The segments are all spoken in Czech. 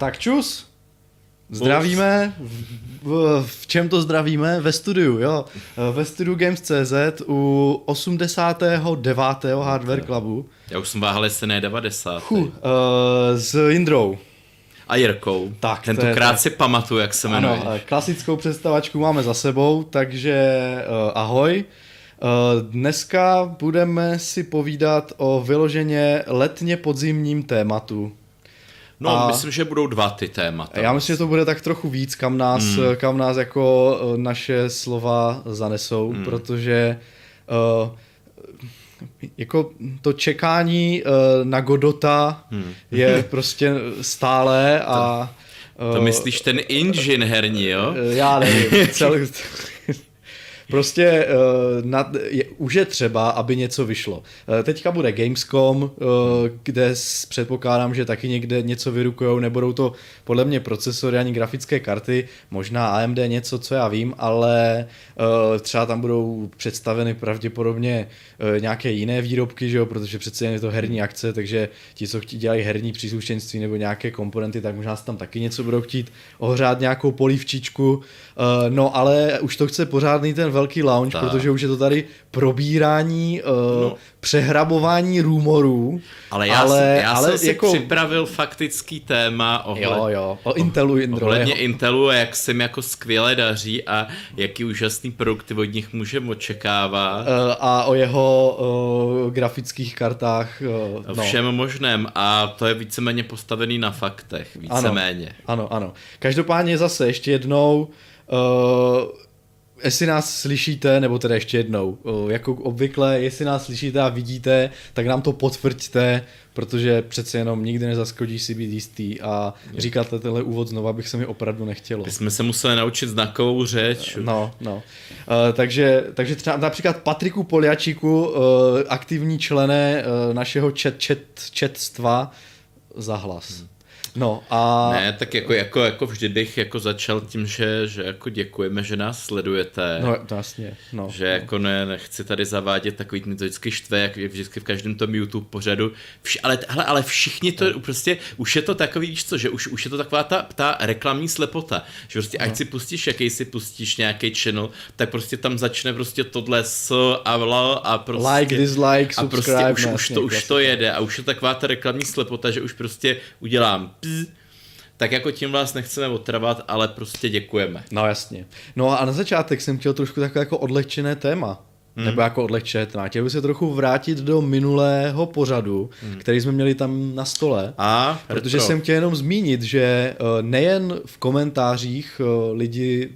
Tak čus. Zdravíme. V, v, v čem to zdravíme? Ve studiu, jo. Ve studiu Games.cz u 89. Hardware Clubu. Já už jsem váhal, jestli ne 90. Huh, uh, s Jindrou. A Jirkou. Tak, Tentokrát si pamatuju, jak se jmenuje. Ano, klasickou představačku máme za sebou, takže uh, ahoj. Uh, dneska budeme si povídat o vyloženě letně podzimním tématu. No, a myslím, že budou dva ty témata. Já myslím, že to bude tak trochu víc, kam nás, hmm. kam nás jako naše slova zanesou, hmm. protože uh, jako to čekání uh, na Godota hmm. je prostě stále a... To, to myslíš ten engine herní, jo? Já nevím, celý, Prostě uh, nad, je, už je třeba, aby něco vyšlo. Uh, teďka bude Gamescom, uh, kde předpokládám, že taky někde něco vyrukujou, nebudou to podle mě procesory ani grafické karty, možná AMD něco, co já vím, ale uh, třeba tam budou představeny pravděpodobně uh, nějaké jiné výrobky, že jo, protože přece je to herní akce, takže ti, co chtí dělají herní příslušenství nebo nějaké komponenty, tak možná tam taky něco budou chtít ohřát nějakou polívčičku, uh, no ale už to chce pořádný ten lounge, tak. protože už je to tady probírání, uh, no. přehrabování rumorů. Ale já, ale, já ale jsem si jako... připravil faktický téma ohled... jo, jo. o Intelu. Indro, ohledně jeho. Intelu a jak se mi jako skvěle daří a jaký úžasný produkty od nich můžeme očekávat. Uh, a o jeho uh, grafických kartách. Uh, no. Všem možném a to je víceméně postavený na faktech, víceméně. Ano, ano, ano. Každopádně zase ještě jednou uh, jestli nás slyšíte, nebo teda ještě jednou, jako obvykle, jestli nás slyšíte a vidíte, tak nám to potvrďte, protože přece jenom nikdy nezaskodí si být jistý a říkat tenhle úvod znova bych se mi opravdu nechtělo. My jsme se museli naučit znakovou řeč. No, no. Uh, takže, takže třeba například Patriku Poliačiku, uh, aktivní člené uh, našeho chat, chat, chatstva, zahlas. Hmm. No a... Ne, tak jako, jako, jako vždy bych jako začal tím, že, že jako děkujeme, že nás sledujete. No, to jasně. No, že no. jako ne, nechci tady zavádět takový, to vždycky štve, jak vždycky v každém tom YouTube pořadu. Vš, ale, hele, ale všichni to no. prostě, už je to takový, víš co, že už, už je to taková ta, ta reklamní slepota, že prostě no. ať si pustíš, jaký si pustíš nějaký channel, tak prostě tam začne prostě tohle s a vla a prostě... Like, dislike, a prostě už, už, to, už to jede a už je taková ta reklamní slepota, že už prostě udělám tak jako tím vás nechceme otravat, ale prostě děkujeme. No jasně. No a na začátek jsem chtěl trošku takové jako odlehčené téma. Hmm. Nebo jako odlehčené téma. Chtěl bych se trochu vrátit do minulého pořadu, hmm. který jsme měli tam na stole. A, protože retro. jsem chtěl jenom zmínit, že eh, nejen v komentářích eh, lidi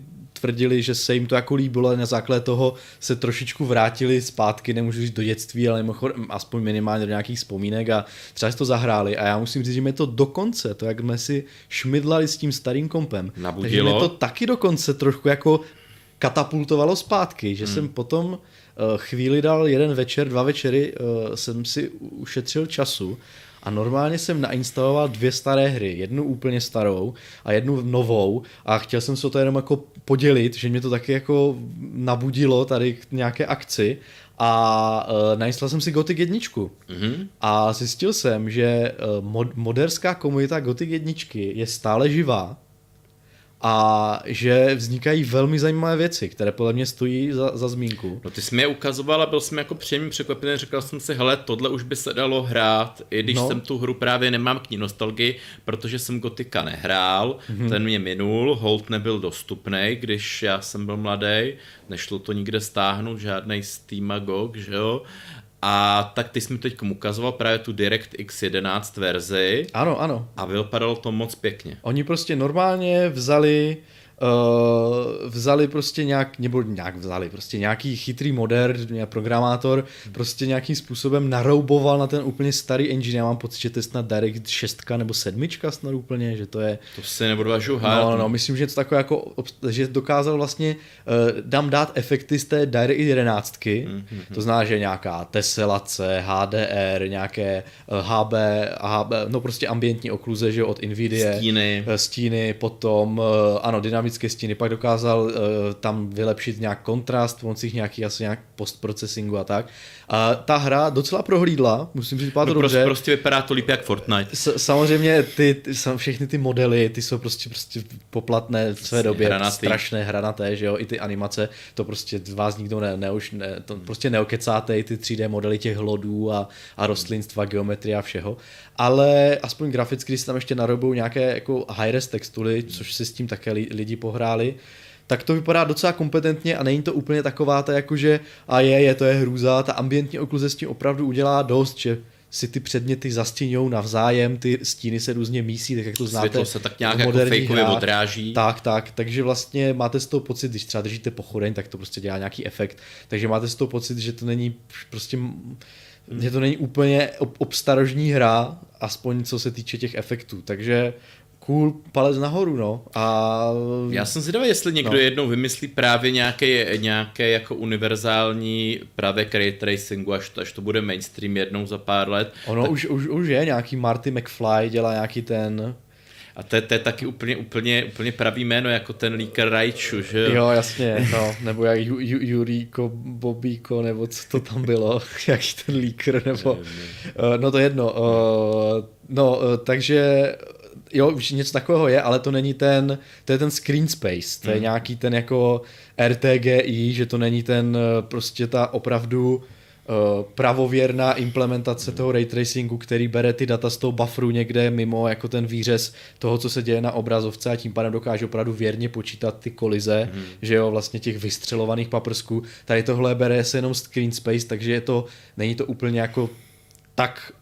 tvrdili, že se jim to jako líbilo a na základě toho se trošičku vrátili zpátky, nemůžu říct do dětství, ale mimochodem, aspoň minimálně do nějakých vzpomínek a třeba si to zahráli a já musím říct, že mě to dokonce, to jak jsme si šmidlali s tím starým kompem, Nabudilo. takže mě to taky dokonce trošku jako katapultovalo zpátky, že hmm. jsem potom uh, chvíli dal jeden večer, dva večery uh, jsem si ušetřil času a normálně jsem nainstaloval dvě staré hry, jednu úplně starou a jednu novou. A chtěl jsem se to jenom jako podělit, že mě to taky jako nabudilo tady k nějaké akci. A uh, nainstaloval jsem si Gothic 1 mm-hmm. a zjistil jsem, že uh, mod, moderská komunita Gothic 1 je stále živá a že vznikají velmi zajímavé věci, které podle mě stojí za, za zmínku. No ty jsi mi je ukazoval a byl jsem jako příjemně překvapený, říkal jsem si, hele, tohle už by se dalo hrát, i když no. jsem tu hru právě nemám k ní nostalgii, protože jsem Gotika nehrál, mm-hmm. ten mě minul, hold nebyl dostupný, když já jsem byl mladý, nešlo to nikde stáhnout, žádný Steam a GOG, že jo, a tak ty jsi mi teď ukazoval právě tu DirectX 11 verzi. Ano, ano. A vypadalo to moc pěkně. Oni prostě normálně vzali uh, vzali prostě nějak, nebo nějak vzali, prostě nějaký chytrý moder, programátor, prostě nějakým způsobem narouboval na ten úplně starý engine. Já mám pocit, že to je snad Direct 6 nebo 7 snad úplně, že to je... To si nebudu vážu No, no, no, myslím, že to takové jako, že dokázal vlastně uh, dám dát efekty z té Direct 11, mm-hmm. to znamená, že nějaká teselace, HDR, nějaké uh, HB, HB, no prostě ambientní okluze, že od Nvidia. Stíny. Stíny, potom, uh, ano, dynamické dynamické stíny, pak dokázal uh, tam vylepšit nějak kontrast pomocí nějaký asi nějak postprocesingu a tak. A ta hra docela prohlídla, musím říct, vypadá to no, dobře. Prostě, prostě vypadá to líp jak Fortnite. S, samozřejmě ty, ty, všechny ty modely, ty jsou prostě, prostě poplatné v své době, hranatý. strašné hranaté, že jo, i ty animace, to prostě z vás nikdo ne, ne, už ne, to prostě neokecáte, ty 3D modely těch hlodů a, a rostlinstva, geometrie a všeho, ale aspoň graficky, když se tam ještě narobou nějaké jako high-res textury, což si s tím také lidi pohráli, tak to vypadá docela kompetentně a není to úplně taková ta jakože a je, je, to je hrůza, ta ambientní okluze s tím opravdu udělá dost, že si ty předměty zastíňou navzájem, ty stíny se různě mísí, tak jak to znáte. Světlo se tak nějak jako fejkově odráží. Tak, tak, takže vlastně máte z toho pocit, když třeba držíte pochodeň, tak to prostě dělá nějaký efekt, takže máte z toho pocit, že to není prostě Hmm. Že to není úplně ob- obstarožní hra, aspoň co se týče těch efektů, takže cool, palec nahoru, no. A... Já jsem zvědavý, jestli někdo no. jednou vymyslí právě nějaké, nějaké jako univerzální právě ray tracingu, až to, až to bude mainstream jednou za pár let. Ono tak... už, už, už je, nějaký Marty McFly dělá nějaký ten a to je, to je taky úplně, úplně, úplně pravý jméno, jako ten líker Rajču, že jo? jasně, no, nebo jak Ju, Ju, Juríko, Bobíko, nebo co to tam bylo, jak ten líker, nebo, uh, no to jedno, uh, no, uh, takže jo, už něco takového je, ale to není ten, to je ten screen space, to je mm. nějaký ten jako RTGI, že to není ten prostě ta opravdu Eh, pravověrná implementace toho ray tracingu, který bere ty data z toho bufferu někde mimo jako ten výřez toho, co se děje na obrazovce a tím pádem dokáže opravdu věrně počítat ty kolize, mm. že jo, vlastně těch vystřelovaných paprsků. Tady tohle bere se jenom screen space, takže je to, není to úplně jako tak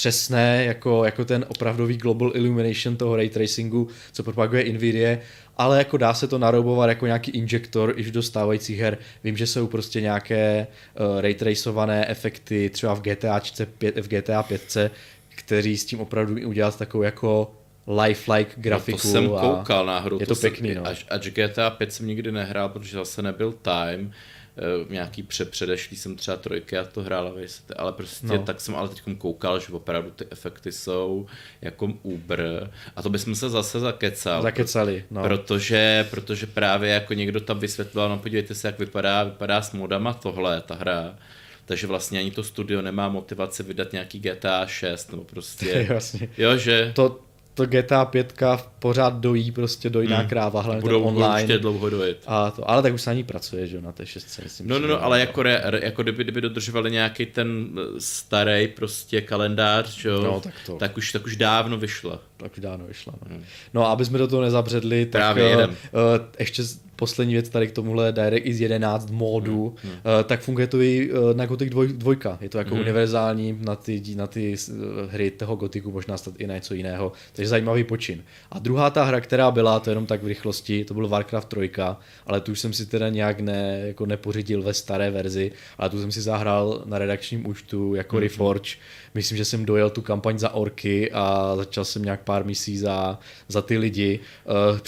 přesné jako, jako ten opravdový global illumination toho ray tracingu, co propaguje Nvidia, ale jako dá se to naroubovat jako nějaký injektor i do stávajících her. Vím, že jsou prostě nějaké uh, ray tracované efekty třeba v GTA, 5, v GTA 5, kteří s tím opravdu udělat takovou jako lifelike grafiku. No to jsem koukal na hru. Je to, to pěkný, jsem, no. Až, až GTA 5 jsem nikdy nehrál, protože zase nebyl time, nějaký pře předešlý jsem třeba trojky a to hrál, ale prostě no. tak jsem ale teď koukal, že opravdu ty efekty jsou jako Uber a to bychom se zase zakecal. Zakecali, no. Protože, protože právě jako někdo tam vysvětloval, no podívejte se, jak vypadá, vypadá s modama tohle, ta hra takže vlastně ani to studio nemá motivaci vydat nějaký GTA 6, nebo prostě, Jasně. jo, že... To, to GTA 5 pořád dojí prostě dojná hmm. kráva, hlavně budou, online. Budou dlouho dojít. A to, ale tak už se ani pracuje, že na té šestce. Myslím, no, no, no, ale jako, re, jako kdyby, kdyby dodržovali nějaký ten eh, starý prostě kalendář, že jo, no, tak, to. tak, už, tak už dávno vyšla. Tak už dávno vyšla. No, hmm. no aby jsme do toho nezabředli, tak Právě uh, uh, ještě poslední věc tady k tomuhle DirectX 11 módu. Hmm. Uh, tak funguje to i uh, na Gothic 2, 2. Je to jako hmm. univerzální na ty, na ty hry toho Gothicu, možná snad i na něco jiného. Takže zajímavý počin. A druhá ta hra, která byla, to jenom tak v rychlosti, to byl Warcraft 3, ale tu už jsem si teda nějak ne, jako nepořídil ve staré verzi, ale tu jsem si zahrál na redakčním účtu jako hmm. Reforge. Myslím, že jsem dojel tu kampaň za orky a začal jsem nějak pár misí za, za ty lidi.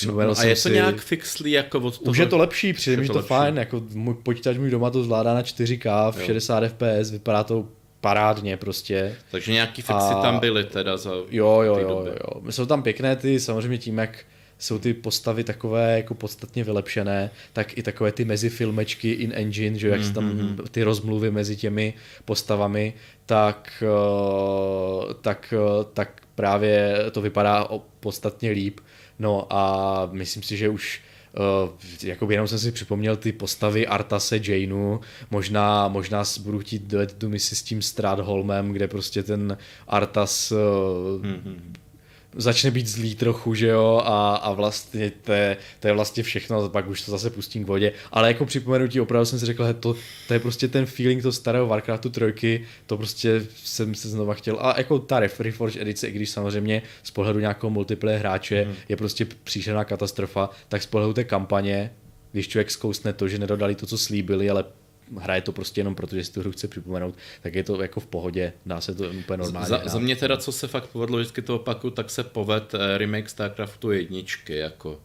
Uh, no, a je to si... nějak fixlý jako od toho? Už je to lepší, přijde mi to lepší. fajn, jako můj počítač můj doma to zvládá na 4K v jo. 60 fps, vypadá to parádně prostě. Takže nějaký fixy a... tam byly teda za Jo, jo, jo, jo, jo. Jsou tam pěkné ty, samozřejmě tím, jak jsou ty postavy takové jako podstatně vylepšené, tak i takové ty mezifilmečky in engine, že jak mm-hmm. tam mhm. ty rozmluvy mezi těmi postavami, tak, eh, tak, eh, tak právě to vypadá podstatně líp. No a myslím si, že už Uh, jakoby jenom jsem si připomněl ty postavy Artase, Janeu, možná, možná budu chtít dojet tu misi s tím Stradholmem, kde prostě ten Artas uh, mm-hmm začne být zlý trochu, že jo, a, a vlastně to je, to je vlastně všechno, pak už to zase pustím k vodě, ale jako připomenutí opravdu jsem si řekl, že to, to je prostě ten feeling toho starého Warcraftu trojky, to prostě jsem se znova chtěl, a jako ta Reforge edice, i když samozřejmě z pohledu nějakého multiplayer hráče mm. je prostě příšerná katastrofa, tak z pohledu té kampaně, když člověk zkousne to, že nedodali to, co slíbili, ale hraje to prostě jenom proto, že si tu hru chce připomenout, tak je to jako v pohodě, dá se to úplně normálně. Za, za mě teda, co se fakt povedlo, vždycky to opaku, tak se poved eh, remake StarCraftu jedničky, jako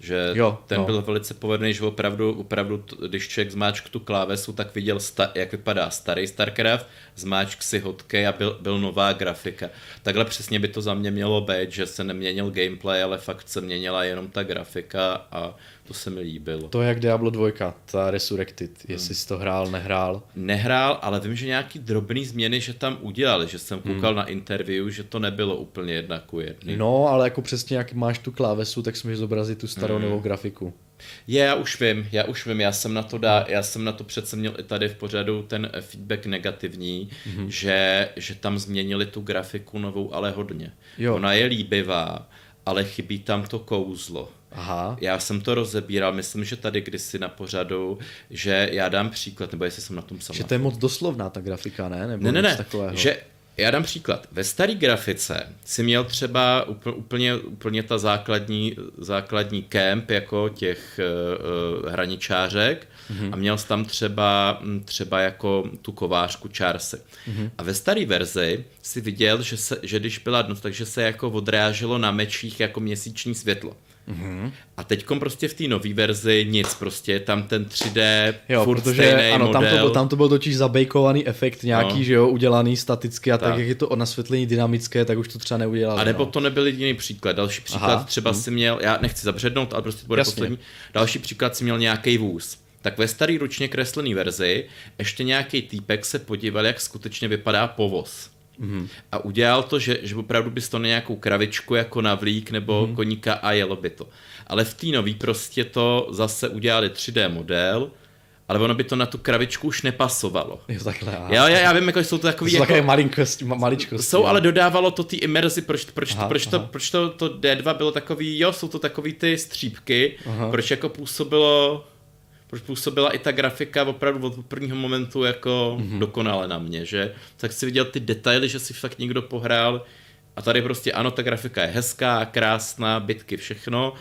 že jo, ten no. byl velice povedený, že opravdu, opravdu, když člověk zmáčk tu klávesu, tak viděl, sta, jak vypadá starý StarCraft, zmáčk si hotky a byl, byl nová grafika. Takhle přesně by to za mě mělo být, že se neměnil gameplay, ale fakt se měnila jenom ta grafika a to se mi líbilo. To je jak Diablo 2, ta Resurrected, jestli hmm. jsi to hrál, nehrál. Nehrál, ale vím, že nějaký drobný změny, že tam udělali, že jsem koukal hmm. na interview, že to nebylo úplně jedna ku jedný. No, ale jako přesně jak máš tu klávesu, tak můžeš zobrazit tu starou hmm. novou grafiku. Je, já už vím, já už vím, já jsem na to dá, já jsem na to přece měl i tady v pořadu ten feedback negativní, mm-hmm. že, že tam změnili tu grafiku novou, ale hodně. Jo. Ona je líbivá, ale chybí tam to kouzlo. Aha. Já jsem to rozebíral, myslím, že tady kdysi na pořadu, že já dám příklad, nebo jestli jsem na tom sám. Že to je moc doslovná ta grafika, ne? Nebo ne, ne, ne, takového. že já dám příklad. Ve staré grafice si měl třeba úplně, úplně ta základní, základní kemp jako těch uh, hraničářek mm-hmm. a měl jsi tam třeba, třeba jako tu kovářku čársy. Mm-hmm. A ve staré verzi si viděl, že, se, že když byla noc, takže se jako odráželo na mečích jako měsíční světlo. Mm-hmm. A teď prostě v té nové verzi nic, prostě tam ten 3D, jo, furt protože, ano, model. Tam to, byl, tam to byl totiž zabejkovaný efekt nějaký, no. že jo, udělaný staticky a tak. tak, jak je to nasvětlení dynamické, tak už to třeba neudělal. A nebo no. to nebyl jediný příklad. Další příklad Aha. třeba hmm. si měl, já nechci zabřednout, ale prostě to bude Jasně. poslední. Další příklad si měl nějaký vůz. Tak ve starý ručně kreslený verzi ještě nějaký týpek se podíval, jak skutečně vypadá povoz. Mm-hmm. A udělal to, že, že opravdu bys to na nějakou kravičku jako navlík nebo mm-hmm. koníka a jelo by to. Ale v té nový prostě to zase udělali 3D model, ale ono by to na tu kravičku už nepasovalo. Jo, takhle. Já, já, já vím, jako jsou to takový... Jsou jako, takové malinkosti, maličkosti. Jsou, ale dodávalo to ty imerzi, proč, proč, aha, proč, to, proč to, to D2 bylo takový, jo, jsou to takový ty střípky, aha. proč jako působilo proč působila i ta grafika opravdu od prvního momentu jako mm-hmm. dokonale na mě, že tak si viděl ty detaily, že si fakt někdo pohrál a tady prostě ano, ta grafika je hezká, krásná, bitky, všechno,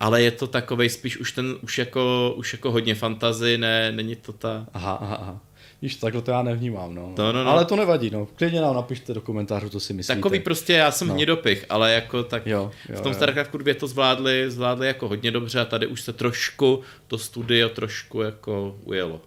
ale je to takovej spíš už ten, už jako, už jako hodně fantazy, ne, není to ta... Aha, aha, aha. Víš, takhle to já nevnímám, no. To, no, no. Ale to nevadí, no. Klidně nám napište do komentářů, co si myslíte. Takový prostě, já jsem no. hnědopich, ale jako tak jo, jo, v tom StarCraftu 2 to zvládli, zvládli jako hodně dobře a tady už se trošku to studio trošku jako ujelo.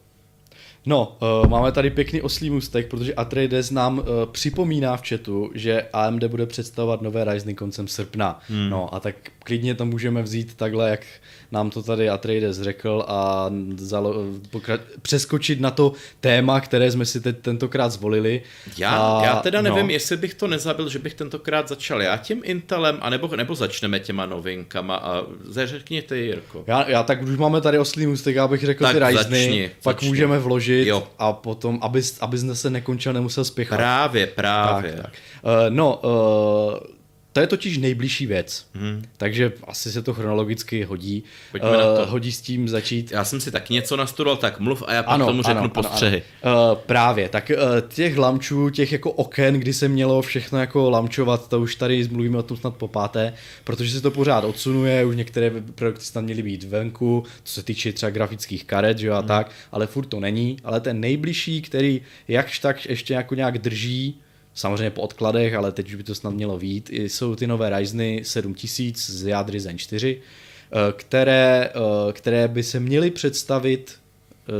No, uh, máme tady pěkný oslý můstek, protože Atreides nám uh, připomíná v chatu, že AMD bude představovat nové Ryzen koncem srpna. Hmm. No a tak klidně to můžeme vzít takhle, jak nám to tady Atreides řekl a zalo- pokra- přeskočit na to téma, které jsme si teď tentokrát zvolili. Já, a, já teda nevím, no. jestli bych to nezabil, že bych tentokrát začal já tím Intelem, anebo, nebo začneme těma novinkama a řekni ty, Jirko. Já, já tak už máme tady oslý můstek, já bych řekl tak ty Ryzeny, pak začni. můžeme vložit jo. a potom, abys, abys se nekončil, nemusel spěchat. Právě, právě. Tak, tak. Uh, no, uh, to je totiž nejbližší věc, hmm. takže asi se to chronologicky hodí. Pojďme uh, na to. Hodí s tím začít. Já jsem si taky něco nastudoval, tak mluv a já pak ano, tomu řeknu ano, postřehy. Ano, ano. Uh, právě, tak uh, těch lamčů, těch jako oken, kdy se mělo všechno jako lamčovat, to už tady mluvíme o tom snad po páté, protože se to pořád odsunuje, už některé produkty tam měly být venku, co se týče třeba grafických karet, že jo, a hmm. tak, ale furt to není, ale ten nejbližší, který jakž tak ještě jako nějak drží, samozřejmě po odkladech, ale teď už by to snad mělo vít, jsou ty nové Ryzeny 7000 z jádry Zen 4, eh, které, eh, které by se měly představit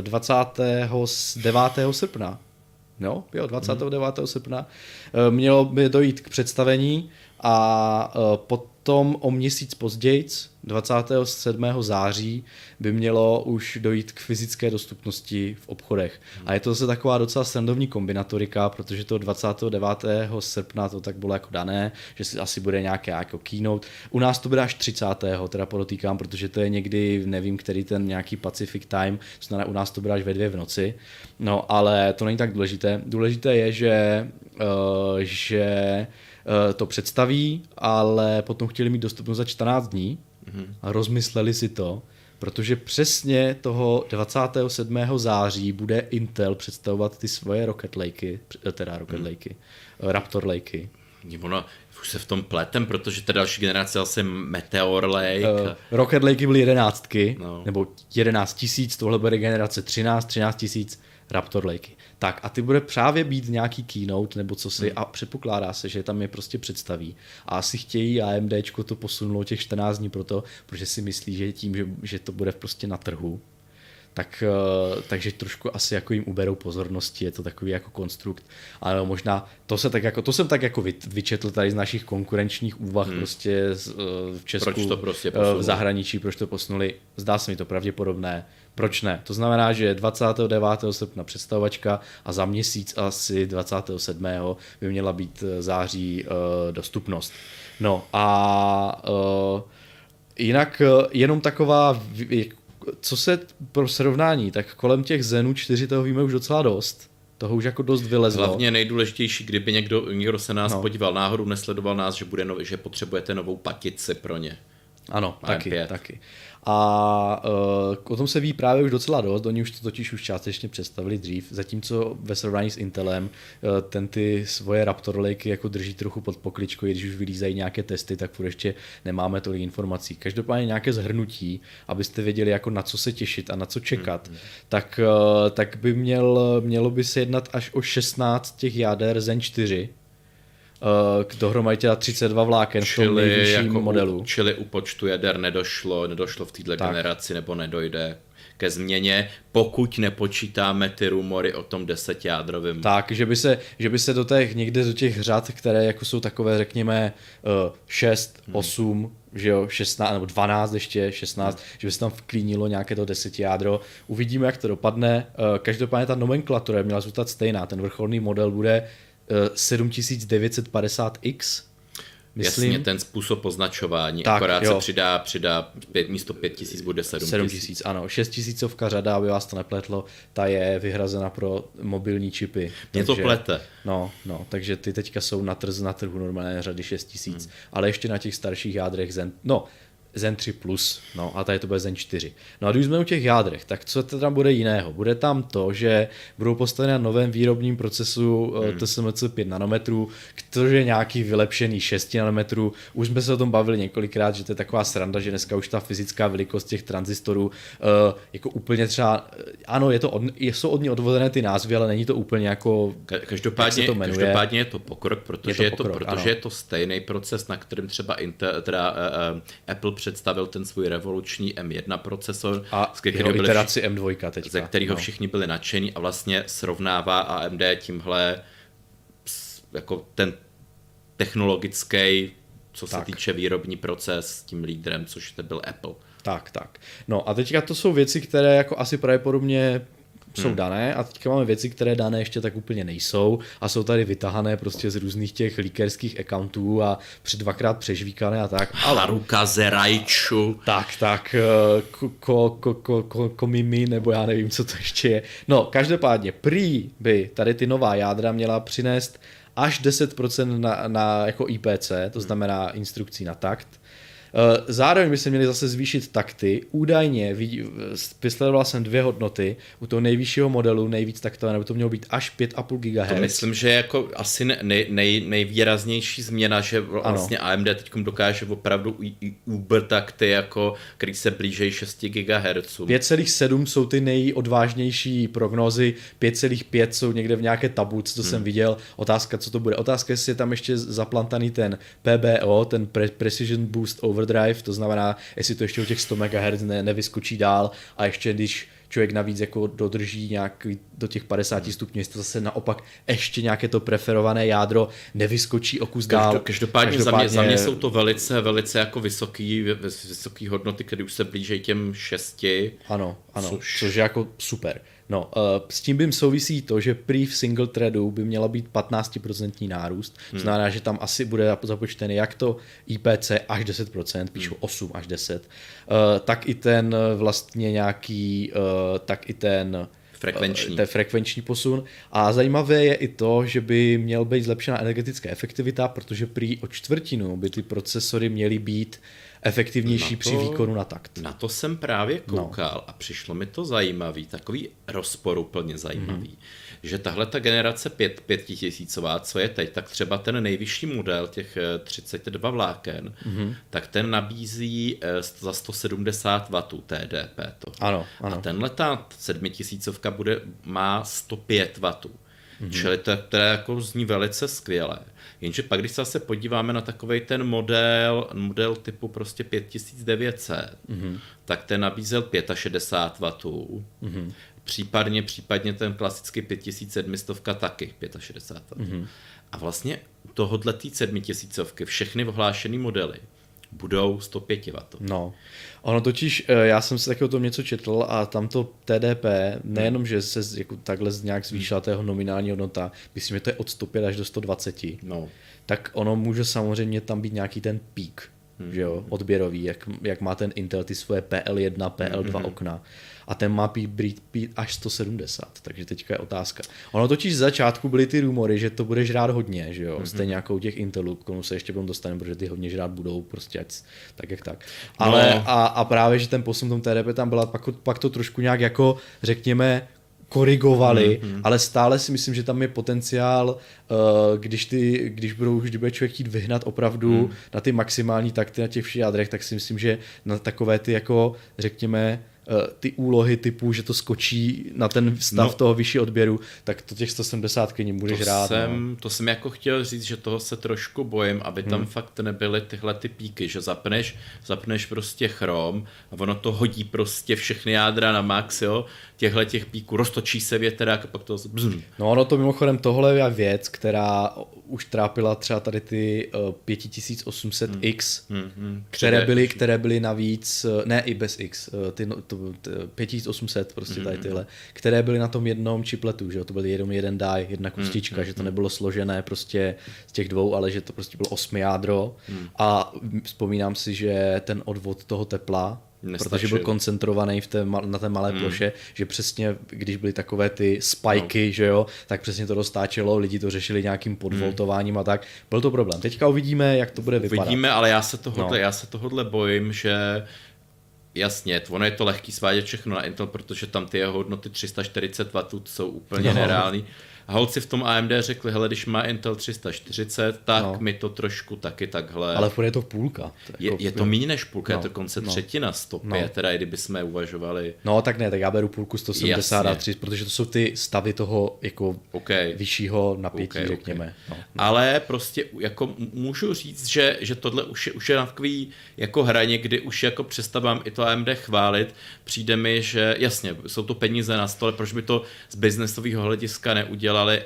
29. Eh, srpna. No, jo, 29. Hmm. srpna. Mělo by dojít k představení a potom o měsíc později 27. září by mělo už dojít k fyzické dostupnosti v obchodech. A je to zase taková docela srandovní kombinatorika, protože to 29. srpna to tak bylo jako dané, že si asi bude nějaké jako keynote. U nás to bude až 30. teda podotýkám, protože to je někdy, nevím, který ten nějaký Pacific time, znamená u nás to bude až ve dvě v noci. No, ale to není tak důležité. Důležité je, že, uh, že uh, to představí, ale potom chtěli mít dostupnost za 14 dní, mm-hmm. a rozmysleli si to, protože přesně toho 27. září bude Intel představovat ty svoje Rocket Lakey, eh, teda Rocket mm. Lakey, Raptor Lakey. Ono, už se v tom pletem, protože ta další generace asi Meteor Lake. Uh, Rocket Lakey byly jedenáctky, no. nebo 11 tisíc, tohle bude generace 13, 13 tisíc, Raptor Lakey. Tak a ty bude právě být nějaký keynote nebo co si hmm. a předpokládá se, že tam je prostě představí. A asi chtějí AMD to posunulo těch 14 dní proto, protože si myslí, že tím, že, že to bude prostě na trhu, tak, eh, takže trošku asi jako jim uberou pozornosti, je to takový jako konstrukt, ale možná to se tak jako, to jsem tak jako vyčetl tady z našich konkurenčních úvah hmm. prostě eh, v Česku, proč to prostě v zahraničí, proč to posunuli, zdá se mi to pravděpodobné, proč ne? To znamená, že 29. srpna představovačka a za měsíc asi 27. by měla být eh, září uh, dostupnost. No a uh, jinak jenom taková co se pro srovnání, tak kolem těch Zenů 4 toho víme už docela dost. Toho už jako dost vylezlo. Hlavně nejdůležitější, kdyby někdo, někdo se nás no. podíval náhodou, nesledoval nás, že, bude no, že potřebujete novou patici pro ně. Ano, taky, taky. A uh, o tom se ví právě už docela dost, oni už to totiž už částečně představili dřív, zatímco ve srovnání s Intelem uh, ten ty svoje Raptor Lake jako drží trochu pod pokličkou, když už vylízají nějaké testy, tak furt ještě nemáme tolik informací. Každopádně nějaké zhrnutí, abyste věděli jako na co se těšit a na co čekat, mm-hmm. tak, uh, tak by měl, mělo by se jednat až o 16 těch jader Zen 4, k dohromady teda 32 vláken čili v tom nejvyšším jako modelu. U, čili u počtu jader nedošlo, nedošlo v této generaci nebo nedojde ke změně, pokud nepočítáme ty rumory o tom desetijádrovém. Tak, že by, se, že by se do těch, někde do těch řad, které jako jsou takové, řekněme, 6, hmm. 8, že jo, 16 nebo 12 ještě, 16, hmm. že by se tam vklínilo nějaké to desetijádro. Uvidíme, jak to dopadne. Každopádně ta nomenklatura měla zůstat stejná. Ten vrcholný model bude 7950X. Myslím. Jasně, ten způsob označování, tak, akorát jo. se přidá, přidá pět, místo 5000 bude 7000. 7000, ano, 6000 řada, aby vás to nepletlo, ta je vyhrazena pro mobilní čipy. Mě takže, to plete. No, no, takže ty teďka jsou na, trz, na trhu normálně řady 6000, hmm. ale ještě na těch starších jádrech Zen, no, Zen 3 Plus, no a tady to bude Zen 4. No a když jsme u těch jádrech, tak co tam bude jiného? Bude tam to, že budou postaveny na novém výrobním procesu eh, hmm. TSMC 5 nanometrů, což je nějaký vylepšený 6 nanometrů. Už jsme se o tom bavili několikrát, že to je taková sranda, že dneska už ta fyzická velikost těch tranzistorů uh, jako úplně třeba, eh, ano, je to od, jsou od ní odvozené ty názvy, ale není to úplně jako, každopádně, jak se to jmenuje. Každopádně je to pokrok, protože je to, pokrok, je to, protože je to stejný proces, na kterém třeba Intel, teda, uh, uh, Apple představil ten svůj revoluční M1 procesor. A z kterého iteraci všichni, M2 teďka. Ze kterého no. všichni byli nadšení a vlastně srovnává AMD tímhle jako ten technologický, co se tak. týče výrobní proces s tím lídrem, což to byl Apple. Tak, tak. No a teďka to jsou věci, které jako asi pravděpodobně jsou hmm. dané a teďka máme věci, které dané ještě tak úplně nejsou a jsou tady vytahané prostě z různých těch líkerských accountů a před dvakrát přežvíkané a tak. Ale ruka ze rajču. Tak, tak, eh, ko, ko, ko, ko, komimi, nebo já nevím, co to ještě je. No, každopádně, prý by tady ty nová jádra měla přinést až 10% na, na jako IPC, to znamená instrukcí na takt, zároveň by se měly zase zvýšit takty. Údajně vysledoval jsem dvě hodnoty. U toho nejvyššího modelu nejvíc taktové, nebo to mělo být až 5,5 GHz. To myslím, že jako asi nej, nej, nejvýraznější změna, že vlastně ano. AMD teď dokáže opravdu uber takty, jako, který se blížejí 6 GHz. 5,7 jsou ty nejodvážnější prognózy, 5,5 jsou někde v nějaké tabulce, co hmm. jsem viděl. Otázka, co to bude. Otázka, jestli je tam ještě zaplantaný ten PBO, ten Precision Boost Over overdrive, to znamená, jestli to ještě u těch 100 MHz ne, nevyskočí dál a ještě když člověk navíc jako dodrží nějak do těch 50 stupňů, jestli to zase naopak ještě nějaké to preferované jádro nevyskočí o kus dál. Každopádně, každopádně za, mě, za mě jsou to velice, velice jako vysoký, vysoký hodnoty, které už se blíží těm 6. Ano, ano, což, což je jako super. No, uh, s tím bym souvisí to, že prý v single threadu by měla být 15% nárůst, hmm. znamená, že tam asi bude započtený jak to IPC až 10%, píšu hmm. 8 až 10, uh, eh, tak i ten vlastně nějaký, tak i ten frekvenční. ten frekvenční posun. A zajímavé je i to, že by měl být zlepšená energetická efektivita, protože prý o čtvrtinu by ty procesory měly být uh, efektivnější to, při výkonu na takt. Na to jsem právě no. koukal no. a přišlo mi to zajímavý, takový rozporuplně zajímavý, mm-hmm. že tahle ta generace 5, 5000, co je teď, tak třeba ten nejvyšší model, těch 32 eh, vláken, mm-hmm. tak ten nabízí eh, za 170 W TDP. To. Ano, ano. A tenhle ta 7000 teďka bude, má 105 W. Mm-hmm. Čili to, to jako zní velice skvěle. Jenže pak, když se zase podíváme na takový ten model, model typu prostě 5900, mm-hmm. tak ten nabízel 65 W. Mm-hmm. Případně, případně ten klasický 5700 taky 65 W. Mm-hmm. A vlastně tohohle té sedmitisícovky, všechny ohlášené modely, budou 105 W. No, ono totiž, eh, já jsem si taky o tom něco četl a tam to TDP, nejenom, že se jako takhle nějak zvýšila tého nominální hodnota, myslím, že to je od 105 až do 120, no. tak ono může samozřejmě tam být nějaký ten pík, hmm. že jo, odběrový, jak, jak má ten Intel ty svoje PL1, PL2 hmm. okna a ten má být, být až 170, takže teďka je otázka. Ono totiž z začátku byly ty rumory, že to bude žrát hodně, že jo, mm-hmm. stejně jako u těch Intelů, k tomu se ještě budeme dostaneme, protože ty hodně žrát budou, prostě ať tak jak tak. Ale no. a, a, právě, že ten posun tom TDP tam byla, pak, pak to trošku nějak jako, řekněme, korigovali, mm-hmm. ale stále si myslím, že tam je potenciál, uh, když, ty, když, budou, když bude člověk chtít vyhnat opravdu mm. na ty maximální takty na těch všech jádrech, tak si myslím, že na takové ty jako, řekněme, Eh, ty úlohy typu, že to skočí na ten stav no, toho vyšší odběru, tak to těch 170 k ním budeš to rád. Jsem, no. To jsem jako chtěl říct, že toho se trošku bojím, aby tam hmm. fakt nebyly tyhle ty píky, že zapneš, zapneš prostě chrom a ono to hodí prostě všechny jádra na max, jo, těchhle těch píků, roztočí se větrák a pak to bzm. No ono to mimochodem tohle je věc, která už trápila třeba tady ty uh, 5800X, hmm. Hmm, hmm. Které, byly, které byly navíc, uh, ne i bez X, ty, no, to, to, 5800 prostě tady tyhle, které byly na tom jednom chipletu, že to byl jenom jeden die, jedna kustička, hmm. že to nebylo složené prostě z těch dvou, ale že to prostě bylo osmi jádro hmm. a vzpomínám si, že ten odvod toho tepla Nestačil. protože byl koncentrovaný v té, na té malé hmm. ploše, že přesně, když byly takové ty spajky, no. že jo, tak přesně to dostáčelo, lidi to řešili nějakým podvoltováním hmm. a tak. Byl to problém. Teďka uvidíme, jak to bude vypadat. Uvidíme, ale já se tohodle, no. já se tohodle bojím, že Jasně, ono je to lehký svádět všechno na Intel, protože tam ty jeho hodnoty 340 W jsou úplně no. nereální. A holci v tom AMD řekli, hele, když má Intel 340, tak no. mi to trošku taky takhle... Ale furt je to půlka. To je, jako... je to méně než půlka, no. je to konce no. třetina 105, no. teda kdyby jsme uvažovali. No tak ne, tak já beru půlku 173, protože to jsou ty stavy toho jako okay. vyššího napětí, okay, řekněme. Okay. No, no. Ale prostě jako můžu říct, že, že tohle už je, už je na takový jako hraně, kdy už jako přestávám i to AMD chválit. Přijde mi, že jasně, jsou to peníze na stole, proč by to z biznesového hlediska neudělal udělali,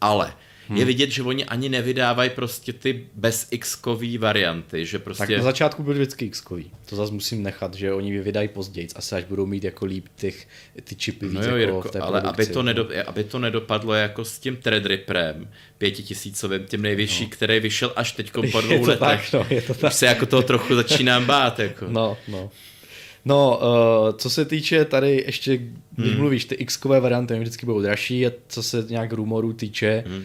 ale hmm. je vidět, že oni ani nevydávají prostě ty bez x varianty, že prostě... Tak na začátku byly vždycky x To zase musím nechat, že oni vydají později, asi až budou mít jako líp těch, ty čipy no jo, jako Jirko, v té ale aby to, nedo, aby to nedopadlo jako s tím Threadripperem, pětitisícovým, tím nejvyšší, no. který vyšel až teď po dvou letech. Tak, no, je to tak. Už se jako toho trochu začínám bát. Jako. No, no. No, uh, co se týče tady ještě, když hmm. mluvíš, ty x varianty vždycky budou dražší a co se nějak rumorů týče, hmm. uh,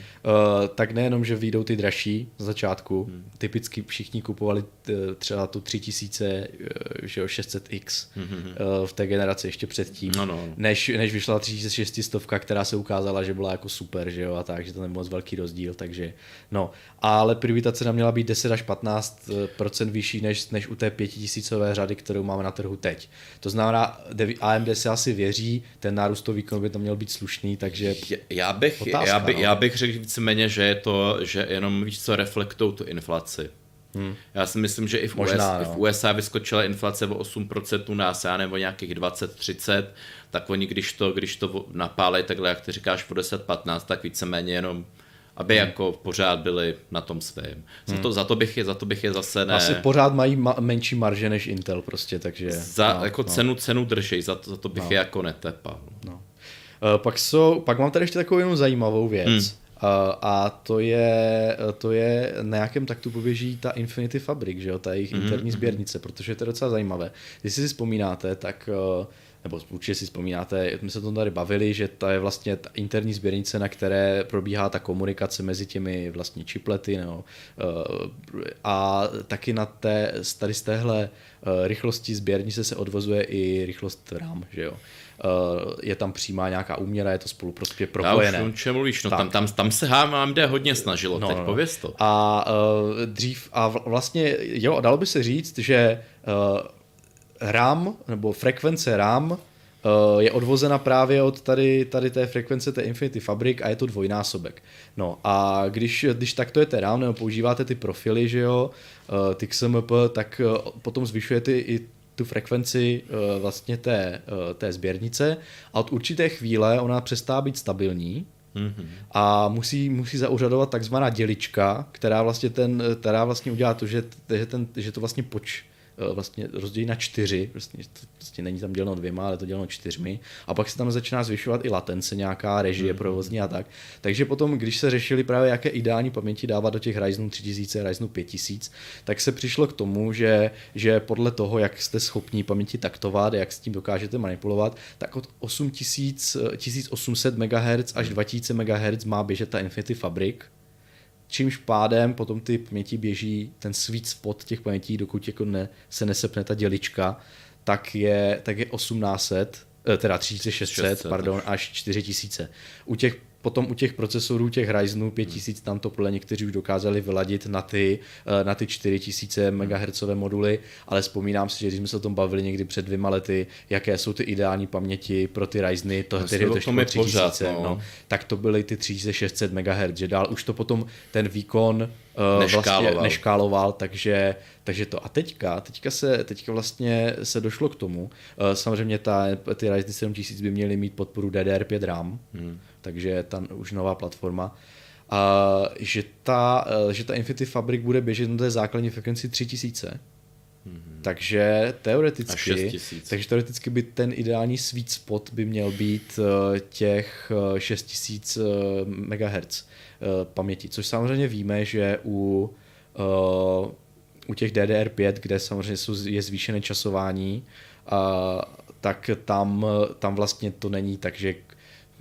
tak nejenom, že vyjdou ty dražší z začátku, hmm. typicky všichni kupovali t, třeba tu 3000, uh, že jo, 600X hmm. uh, v té generaci ještě předtím, no, no. Než, než vyšla 3600, která se ukázala, že byla jako super, že jo, a tak, že to nebyl moc velký rozdíl, takže no. Ale první ta cena měla být 10 až 15% vyšší než, než u té 5000 řady, kterou máme na trhu teď. To znamená, AMD se asi věří, ten nárůstový výkon by to měl být slušný, takže já bych, otázka, já, by, no. já bych řekl víceméně, že je to, že jenom víš co, reflektou tu inflaci. Hmm. Já si myslím, že i v, Možná, US, no. v USA vyskočila inflace o 8%, u nás já nebo nějakých 20-30, tak oni když to, když to napálej takhle, jak ty říkáš, o 10-15, tak víceméně jenom aby hmm. jako pořád byli na tom svém. Za, to, hmm. za, to bych je, za to bych je zase ne... Asi pořád mají ma- menší marže než Intel prostě, takže... Za no, jako no. cenu, cenu drží, za to, za to bych no. je jako netepal. No. Uh, pak, jsou, pak mám tady ještě takovou jenom zajímavou věc. Hmm. Uh, a to je, to je na nějakém taktu poběží ta Infinity Fabric, že jo, ta jejich hmm. interní sběrnice, protože to je docela zajímavé. Když si vzpomínáte, tak uh, nebo určitě si vzpomínáte, my se to tady bavili, že to je vlastně ta interní sběrnice, na které probíhá ta komunikace mezi těmi vlastně čiplety, no, a taky na té, tady z téhle eh, rychlosti sběrnice se odvozuje i rychlost RAM, že jo eh, je tam přímá nějaká úměra, je to spolu prostě propojené. Já už čem mluvíš, no tam, tam, tam se HMD hodně snažilo, no, teď no. pověz to. A uh, dřív, a vlastně, jo, dalo by se říct, že uh, RAM nebo frekvence RAM je odvozena právě od tady, tady té frekvence té Infinity Fabric a je to dvojnásobek. No a když, když takto je RAM nebo používáte ty profily, že jo, ty XMP, tak potom zvyšujete i tu frekvenci vlastně té, té sběrnice a od určité chvíle ona přestává být stabilní Mm-hmm. A musí, musí zauřadovat takzvaná dělička, která vlastně, ten, která vlastně udělá to, že, že, ten, že to vlastně poč, Eh, vlastně rozdělí na čtyři, vlastně, to vlastně není tam děleno dvěma, ale to děleno čtyřmi a pak se tam začíná zvyšovat i latence, nějaká režie mm. provozní a tak. Takže potom, když se řešili právě jaké ideální paměti dávat do těch Ryzenů 3000, Ryzenů 5000, tak se přišlo k tomu, že, že podle toho, jak jste schopní paměti taktovat, jak s tím dokážete manipulovat, tak od 8000, 1800 MHz až 2000 MHz má běžet ta Infinity Fabric, čímž pádem potom ty paměti běží ten sweet spot těch pamětí, dokud jako ne, se nesepne ta dělička, tak je, tak je 1800, eh, teda 3600, 600, pardon, až 4000. U těch Potom u těch procesorů, těch Ryzenů 5000, tam to podle někteří už dokázali vyladit na ty, eh, na ty 4000 MHz moduly, ale vzpomínám si, že když jsme se o tom bavili někdy před dvěma lety, jaké jsou ty ideální paměti pro ty Ryzeny, to tedy to ještě 3000, no. no. tak to byly ty 3600 MHz, že dál už to potom ten výkon uh, neškáloval. Vlastně neškáloval, takže, takže to. A teďka, teďka, se, teďka vlastně se došlo k tomu, uh, samozřejmě ta, ty Ryzen 7000 by měly mít podporu DDR5 RAM, hmm takže ta už nová platforma. A že ta, eh, že ta Infinity Fabric bude běžet na té základní frekvenci 3000. Mm-hmm. Takže teoreticky, takže teoreticky by ten ideální sweet spot by měl být eh, těch 6000 eh, MHz paměti, což samozřejmě víme, že u, u těch DDR5, kde samozřejmě je zvýšené časování, tak tam, tam vlastně to není tak, že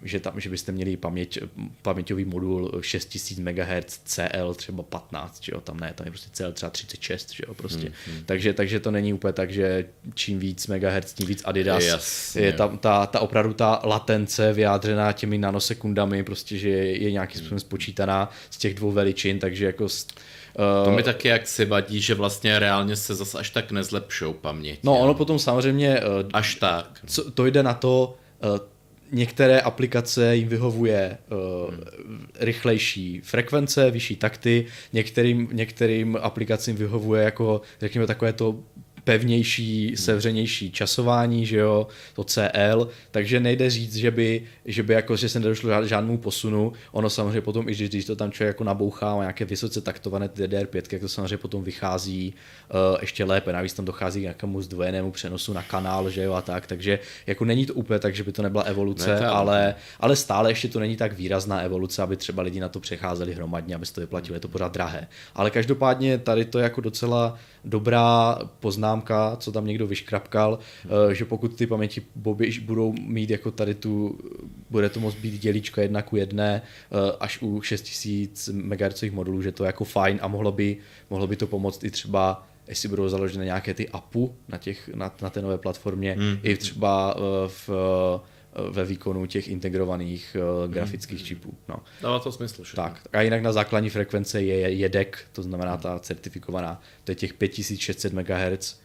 že, tam, že byste měli paměť, paměťový modul 6000 MHz CL třeba 15, že jo, tam ne, tam je prostě CL třeba 36, že jo, prostě. Hmm, hmm. Takže, takže to není úplně tak, že čím víc MHz, tím víc Adidas. Jasně. Je tam ta, ta opravdu ta latence vyjádřená těmi nanosekundami, prostě, že je, nějakým způsobem spočítaná z těch dvou veličin, takže jako to mi taky jak si vadí, že vlastně reálně se zase až tak nezlepšou paměť. No, ono potom samozřejmě... Až tak. Co, to jde na to, některé aplikace jim vyhovuje uh, rychlejší frekvence, vyšší takty, některým, některým aplikacím vyhovuje jako, řekněme, takové to pevnější, sevřenější časování, že jo, to CL, takže nejde říct, že by, že by jako, že se nedošlo žádnému posunu, ono samozřejmě potom, i když, když to tam člověk jako nabouchá, má nějaké vysoce taktované DDR5, tak to samozřejmě potom vychází uh, ještě lépe, navíc tam dochází k nějakému zdvojenému přenosu na kanál, že jo, a tak, takže jako není to úplně tak, že by to nebyla evoluce, ne, ale, ale stále ještě to není tak výrazná evoluce, aby třeba lidi na to přecházeli hromadně, aby se to vyplatilo, je to pořád drahé. Ale každopádně tady to je jako docela dobrá poznámka, co tam někdo vyškrapkal, hmm. že pokud ty paměti boby budou mít jako tady tu, bude to moct být dělíčka jedna ku jedné eh, až u 6000 MHz modulů, že to je jako fajn a mohlo by, mohlo by to pomoct i třeba jestli budou založené nějaké ty APU na, těch, na, na té nové platformě, hmm. i třeba eh, v ve výkonu těch integrovaných uh, grafických mm. čipů. No. Dává to smysl. Že? Tak. A jinak na základní frekvence je JEDEC, to znamená ta certifikovaná, to je těch 5600 MHz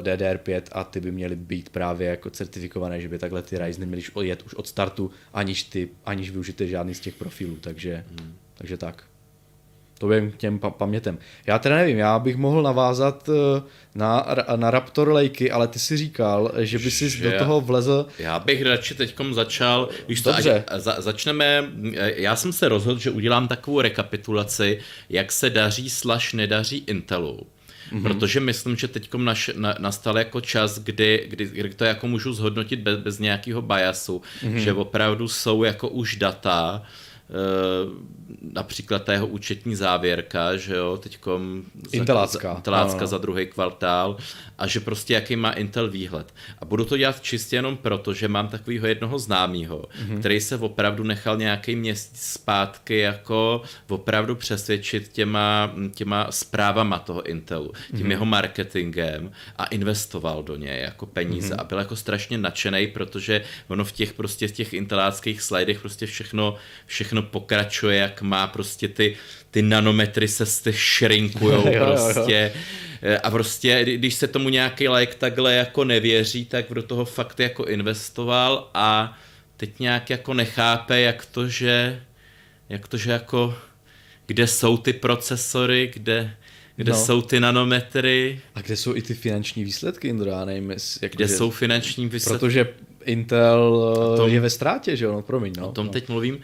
DDR5 a ty by měly být právě jako certifikované, že by takhle ty Ryzeny měly jet už od startu, aniž, ty, aniž využijete žádný z těch profilů, takže, mm. takže tak. To by těm pa- pamětem. Já teda nevím, já bych mohl navázat eh, na, na Raptor Lakey, ale ty si říkal, že by si do toho vlezl. Já bych radši teďkom začal, když to Dobře. za, začneme, já jsem se rozhodl, že udělám takovou rekapitulaci, jak se daří slash nedaří Intelu. Mm-hmm. Protože myslím, že teď na, nastal jako čas, kdy, kdy, kdy to jako můžu zhodnotit bez, bez nějakého biasu, mm-hmm. že opravdu jsou jako už data, Eh, například ta jeho účetní závěrka, že jo, teďkom Intelácka, za, Intelácka za druhý kvartál a že prostě jaký má Intel výhled. A budu to dělat čistě jenom proto, že mám takového jednoho známého, mm-hmm. který se opravdu nechal nějaký měsíc zpátky jako opravdu přesvědčit těma, těma zprávama toho Intelu, tím mm-hmm. jeho marketingem a investoval do něj jako peníze mm-hmm. a byl jako strašně nadšený, protože ono v těch prostě v těch inteláckých slidech prostě všechno, všechno pokračuje, jak má prostě ty, ty nanometry se z těch šrinkujou prostě. Eh, a prostě, když se tomu nějaký like takhle jako nevěří, tak do toho fakt jako investoval a teď nějak jako nechápe, jak to, že, jak to, že jako, kde jsou ty procesory, kde, kde no. jsou ty nanometry. A kde jsou i ty finanční výsledky, Indro, já nevím, jak kde že... jsou finanční výsledky. Protože Intel tom, je ve ztrátě, že jo, no promiň. No, o tom no. teď mluvím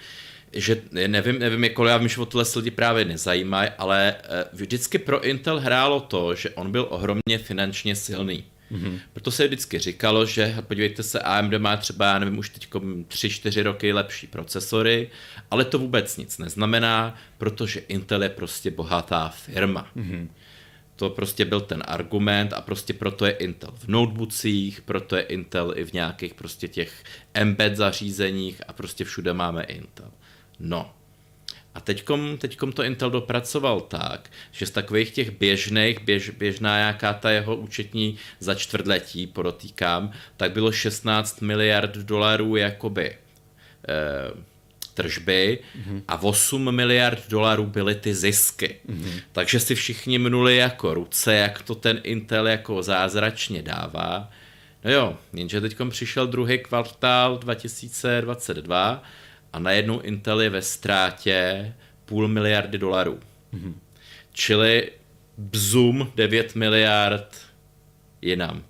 že nevím, nevím, jak já vím, že o tohle lidi právě nezajímají, ale eh, vždycky pro Intel hrálo to, že on byl ohromně finančně silný. Mm-hmm. Proto se vždycky říkalo, že podívejte se, AMD má třeba, já nevím, už teď 3-4 roky lepší procesory, ale to vůbec nic neznamená, protože Intel je prostě bohatá firma. Mm-hmm. To prostě byl ten argument a prostě proto je Intel v notebookcích, proto je Intel i v nějakých prostě těch embed zařízeních a prostě všude máme Intel. No. A teďkom, teďkom to Intel dopracoval tak, že z takových těch běžných, běž, běžná jaká ta jeho účetní za čtvrtletí, podotýkám, tak bylo 16 miliard dolarů jakoby eh, tržby mm-hmm. a 8 miliard dolarů byly ty zisky. Mm-hmm. Takže si všichni mnuli jako ruce, jak to ten Intel jako zázračně dává. No jo, jenže teď přišel druhý kvartál 2022 a najednou Intel je ve ztrátě půl miliardy dolarů. Mm-hmm. Čili bzum 9 miliard jinam.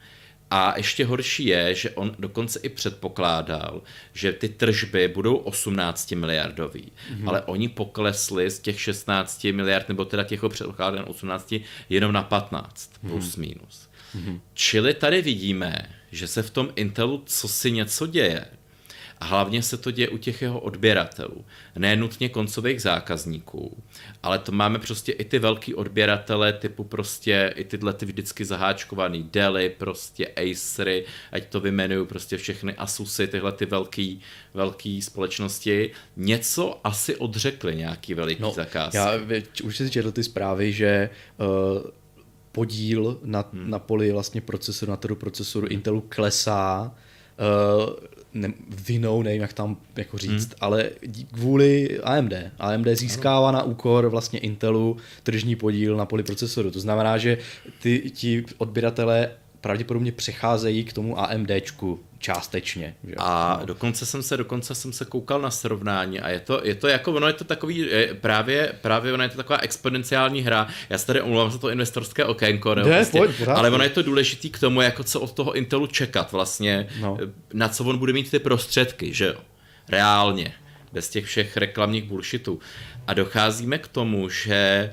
A ještě horší je, že on dokonce i předpokládal, že ty tržby budou 18 miliardový, mm-hmm. ale oni poklesli z těch 16 miliard, nebo teda těch předpokládán 18, jenom na 15, mm-hmm. plus minus. Mm-hmm. Čili tady vidíme, že se v tom Intelu co si něco děje. A hlavně se to děje u těch jeho odběratelů. Ne nutně koncových zákazníků, ale to máme prostě i ty velký odběratele typu prostě i tyhle ty vždycky zaháčkovaný Deli, prostě Acery, ať to vymenuju prostě všechny Asusy, tyhle ty velký, velký společnosti, něco asi odřekli nějaký veliký no, zakázky. Já už si četl ty zprávy, že uh, podíl na, hmm. na poli vlastně procesoru, na trhu procesoru Intelu klesá uh, ne, vinou, nevím jak tam jako říct, hmm. ale kvůli AMD. AMD získává na úkor vlastně Intelu tržní podíl na poliprocesoru. To znamená, že ty, ti odběratelé pravděpodobně přecházejí k tomu AMDčku částečně. Že? A no. dokonce jsem se dokonce jsem se koukal na srovnání a je to, je to jako, ono je to takový, právě, právě ono je to taková exponenciální hra. Já se tady omlouvám za to investorské okénko, ne, prostě, pojď, ale ono je to důležitý k tomu, jako co od toho Intelu čekat vlastně, no. na co on bude mít ty prostředky, že jo, reálně, bez těch všech reklamních bullshitů. A docházíme k tomu, že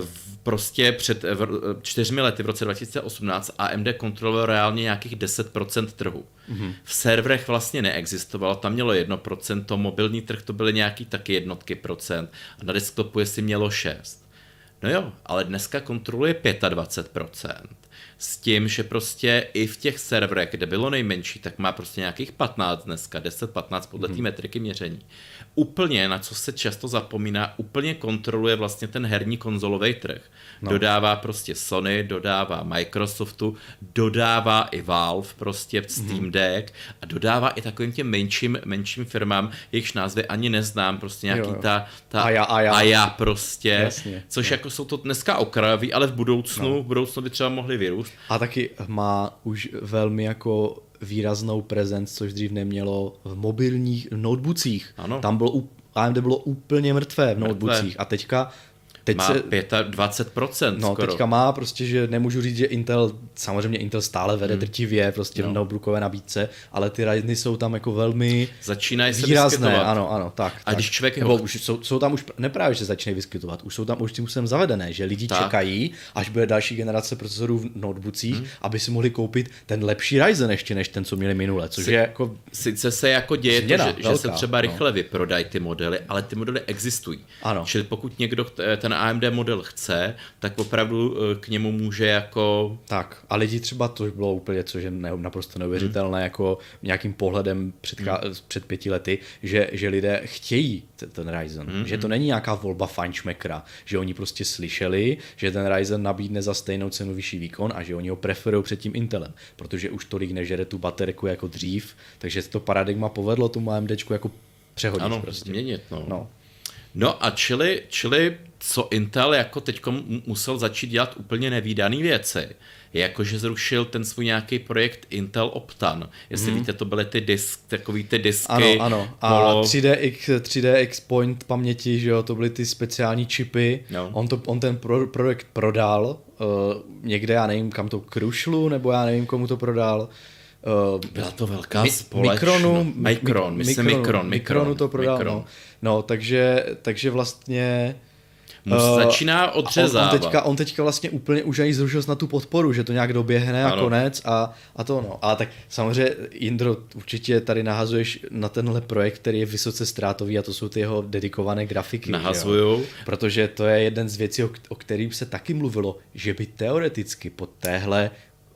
v prostě před čtyřmi lety v roce 2018 AMD kontrolovalo reálně nějakých 10% trhu. Mm-hmm. V serverech vlastně neexistovalo, tam mělo 1%, mobilní trh to byly nějaký taky jednotky procent a na desktopu jestli mělo 6. No jo, ale dneska kontroluje 25% s tím, že prostě i v těch serverech, kde bylo nejmenší, tak má prostě nějakých 15 dneska, 10-15 podle mm-hmm. té metriky měření. Úplně, na co se často zapomíná, úplně kontroluje vlastně ten herní konzolový trh. No. Dodává prostě Sony, dodává Microsoftu, dodává i Valve prostě Steam mm-hmm. Deck a dodává i takovým těm menším, menším firmám, jejichž názvy ani neznám, prostě nějaký jo, jo. ta, ta Aja, Aja. Aja prostě, Jasně, což jo. jako jsou to dneska okrajoví, ale v budoucnu, no. v budoucnu by třeba mohli vyrůst. A taky má už velmi jako výraznou prezenc, což dřív nemělo v mobilních notebookích. Ano. Tam bylo, AMD bylo úplně mrtvé v notebookích a teďka Teď má se, 25%. No, skoro. teďka má prostě, že nemůžu říct, že Intel, samozřejmě Intel stále vede hmm. drtivě prostě no. v notebookové nabídce, ale ty Ryzeny jsou tam jako velmi Začínají se výrazné, vyskytovat. ano, ano, tak. A tak. když člověk... Nebo už jsou, jsou, tam už, neprávě, že začínají vyskytovat, už jsou tam už tím jsem zavedené, že lidi tak. čekají, až bude další generace procesorů v notebookích, hmm. aby si mohli koupit ten lepší Ryzen ještě než ten, co měli minule, což si, je jako... Sice se jako děje změna, to, že, velká, že se třeba no. rychle vyprodají ty modely, ale ty modely existují. Ano. Čili pokud někdo ten AMD model chce, tak opravdu eh, k němu může jako... Tak a lidi třeba, to bylo úplně, což je naprosto neuvěřitelné, hmm. jako nějakým pohledem před, hmm. před pěti lety, že, že lidé chtějí ten Ryzen, hmm. že to není nějaká volba fajnšmekra, že oni prostě slyšeli, že ten Ryzen nabídne za stejnou cenu vyšší výkon a že oni ho preferují před tím Intelem, protože už tolik nežere tu baterku jako dřív, takže to paradigma povedlo tomu AMD jako přehodit. Ano, prostě. změnit, no. no. No a čili, čili co Intel jako teď musel začít dělat úplně nevýdaný věci, je jako, že zrušil ten svůj nějaký projekt Intel Optan. Jestli hmm. víte, to byly ty disk, takový ty disky. Ano, ano. A polo... 3DX, 3DX Point paměti, že jo, to byly ty speciální čipy. No. On, to, on ten pro, projekt prodal uh, někde, já nevím, kam to Krušlu, nebo já nevím, komu to prodal. Uh, Byla to velká mi, společnost. Mikronu, Mikron, myslím Mikron, Mikron, Mikronu to prodal, Mikron. no. No, takže, takže vlastně Mus uh, začíná odřezávat. On, on, teďka, on teďka vlastně úplně už ani zrušil na tu podporu, že to nějak doběhne ano. a konec a, a to no. Ale tak samozřejmě, Indro, určitě tady nahazuješ na tenhle projekt, který je vysoce ztrátový a to jsou ty jeho dedikované grafiky. Nahazuju. Protože to je jeden z věcí, o, o kterým se taky mluvilo, že by teoreticky po téhle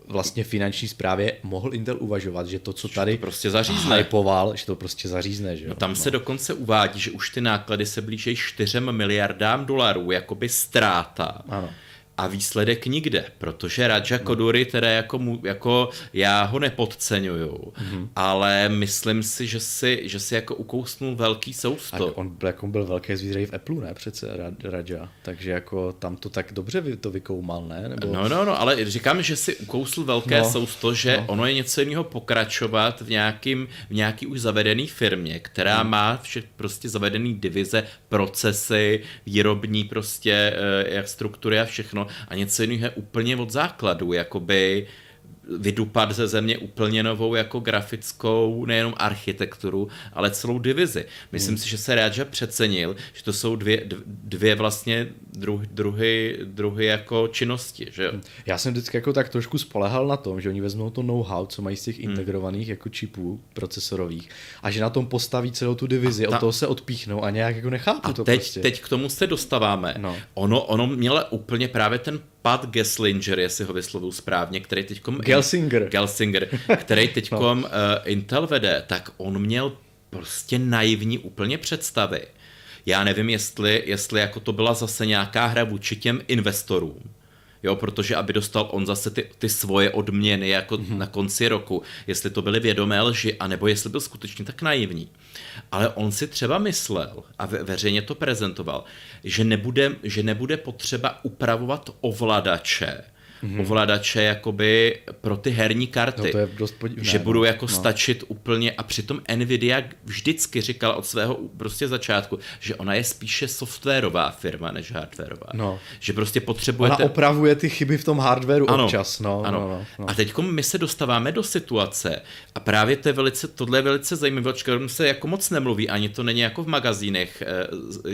vlastně finanční správě mohl Intel uvažovat, že to, co tady to prostě zařízne. hypoval, že to prostě zařízne. Že No tam no. se dokonce uvádí, že už ty náklady se blíží 4 miliardám dolarů, jakoby ztráta. Ano a výsledek nikde, protože Raja Koduri teda jako, mu, jako já ho nepodceňuju, mm-hmm. ale myslím si, že si, že si jako ukousnul velký sousto. A on, jako byl velký zvířej v Apple, ne přece Raja, takže jako tam to tak dobře to vykoumal, ne? Nebo... No, no, no, ale říkám, že si ukousl velké no, sousto, že no. ono je něco jiného pokračovat v, nějakým, v nějaký už zavedený firmě, která hmm. má vše prostě zavedený divize, procesy, výrobní prostě eh, jak struktury a všechno a něco jiného je úplně od základu, jakoby vydupat ze země úplně novou jako grafickou, nejenom architekturu, ale celou divizi. Myslím hmm. si, že se Raja přecenil, že to jsou dvě, dvě vlastně druh, druhy, druhy jako činnosti. Že? Hmm. Já jsem vždycky jako tak trošku spolehal na tom, že oni vezmou to know-how, co mají z těch hmm. integrovaných jako čipů procesorových a že na tom postaví celou tu divizi, ta... od toho se odpíchnou a nějak jako nechápu a to teď, prostě. teď k tomu se dostáváme. No. Ono, ono mělo úplně právě ten Pat Gesslinger, jestli ho vyslovuju správně, který teďkom... Gelsinger. Gelsinger, který teďkom no. uh, Intel vede, tak on měl prostě naivní úplně představy. Já nevím, jestli, jestli jako to byla zase nějaká hra vůči těm investorům, jo, protože aby dostal on zase ty, ty svoje odměny jako mm-hmm. na konci roku, jestli to byly vědomé lži, anebo jestli byl skutečně tak naivní. Ale on si třeba myslel a ve, veřejně to prezentoval, že nebude, že nebude potřeba upravovat ovladače, mm-hmm. ovladače jakoby pro ty herní karty. No to je dost podivné, že budou no. jako no. stačit úplně a přitom Nvidia vždycky říkala od svého prostě začátku, že ona je spíše softwarová firma než hardwarová. No. Že prostě potřebuje. Ona opravuje ty chyby v tom hardwareu ano, občas. No, ano. No, no, no. A teď my se dostáváme do situace a právě to je velice, tohle je velice zajímavé, o se jako moc nemluví, ani to není jako v magazínech eh,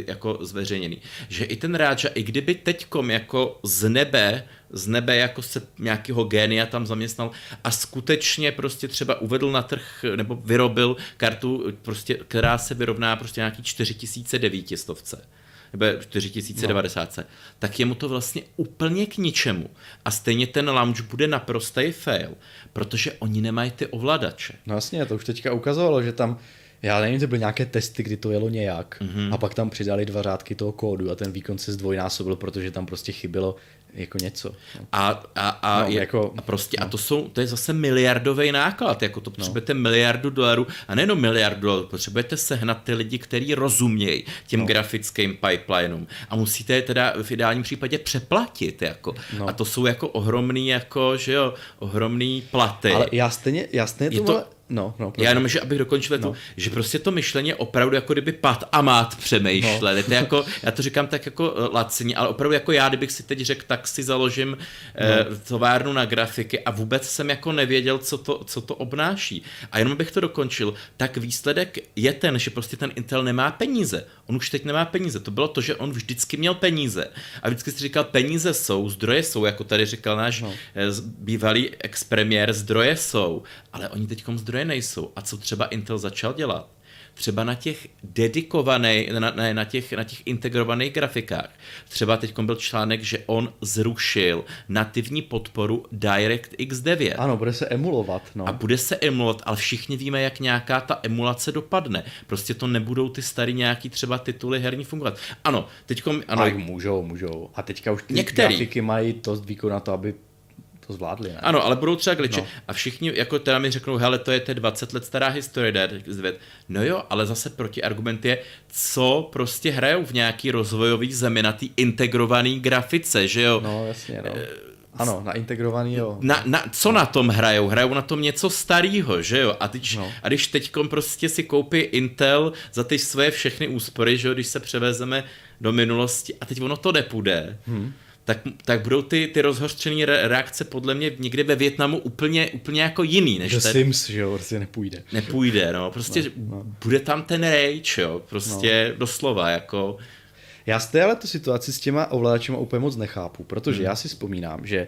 jako zveřejněný, že i ten Ráča, i kdyby teďkom jako z nebe z nebe jako se nějakého génia tam zaměstnal a skutečně prostě třeba uvedl na trh nebo vyrobil kartu, prostě, která se vyrovná prostě nějaký 4900 nebo 4090, no. tak je mu to vlastně úplně k ničemu. A stejně ten launch bude naprostý fail, protože oni nemají ty ovladače. No jasně, to už teďka ukazovalo, že tam já nevím, to byly nějaké testy, kdy to jelo nějak mm-hmm. a pak tam přidali dva řádky toho kódu a ten výkon se zdvojnásobil, protože tam prostě chybilo jako něco. A, a, a, no, je, jako, a prostě, no. a to jsou, to je zase miliardový náklad, jako to no. potřebujete no. miliardu dolarů, a nejenom miliardu dolarů, potřebujete sehnat ty lidi, kteří rozumějí těm no. grafickým pipelineům a musíte je teda v ideálním případě přeplatit, jako. No. A to jsou jako ohromný, jako, že jo, ohromný platy. Ale já stejně, já stejně to, to No, no, Já jenom, že abych dokončil no. tu, že prostě to myšlení opravdu jako kdyby pat a mát přemýšleli. No. To jako, já to říkám tak jako eh, lacině, ale opravdu jako já, kdybych si teď řekl, tak si založím eh, no. eh, továrnu na grafiky a vůbec jsem jako nevěděl, co to, co to obnáší. A jenom bych to dokončil, tak výsledek je ten, že prostě ten Intel nemá peníze. On už teď nemá peníze. To bylo to, že on vždycky měl peníze. A vždycky si říkal, peníze jsou, zdroje jsou, jako tady říkal náš no. Eh, bývalý expremiér, zdroje jsou. Ale oni teď zdroje nejsou. A co třeba Intel začal dělat? třeba na těch dedikovaných, na, ne, na, těch, na těch integrovaných grafikách. Třeba teď byl článek, že on zrušil nativní podporu DirectX 9. Ano, bude se emulovat. No. A bude se emulovat, ale všichni víme, jak nějaká ta emulace dopadne. Prostě to nebudou ty starý nějaký třeba tituly herní fungovat. Ano, teď ano. Můžou, můžou. A teďka už ty Některý. grafiky mají to výkon na to, aby to zvládli, ne? Ano, ale budou třeba gliče. No. A všichni jako teda mi řeknou, hele, to je te 20 let stará historie, Dead No jo, ale zase protiargument je, co prostě hrajou v nějaký rozvojový zemi na té integrované grafice, že jo? No, jasně, no. E- ano, na integrovaný, jo. Na, na, co na tom hrajou? Hrajou na tom něco starého, že jo? A, teď, no. a když teď prostě si koupí Intel za ty své všechny úspory, že jo, když se převezeme do minulosti a teď ono to nepůjde, hmm. Tak, tak budou ty, ty rozhořčené reakce podle mě někde ve Větnamu úplně, úplně jako jiný. Než The ten, Sims, že jo, prostě nepůjde. Nepůjde, no, prostě no, no. bude tam ten rage, jo, prostě no. doslova, jako... Já z té ale tu situaci s těma ovladačima úplně moc nechápu, protože hmm. já si vzpomínám, že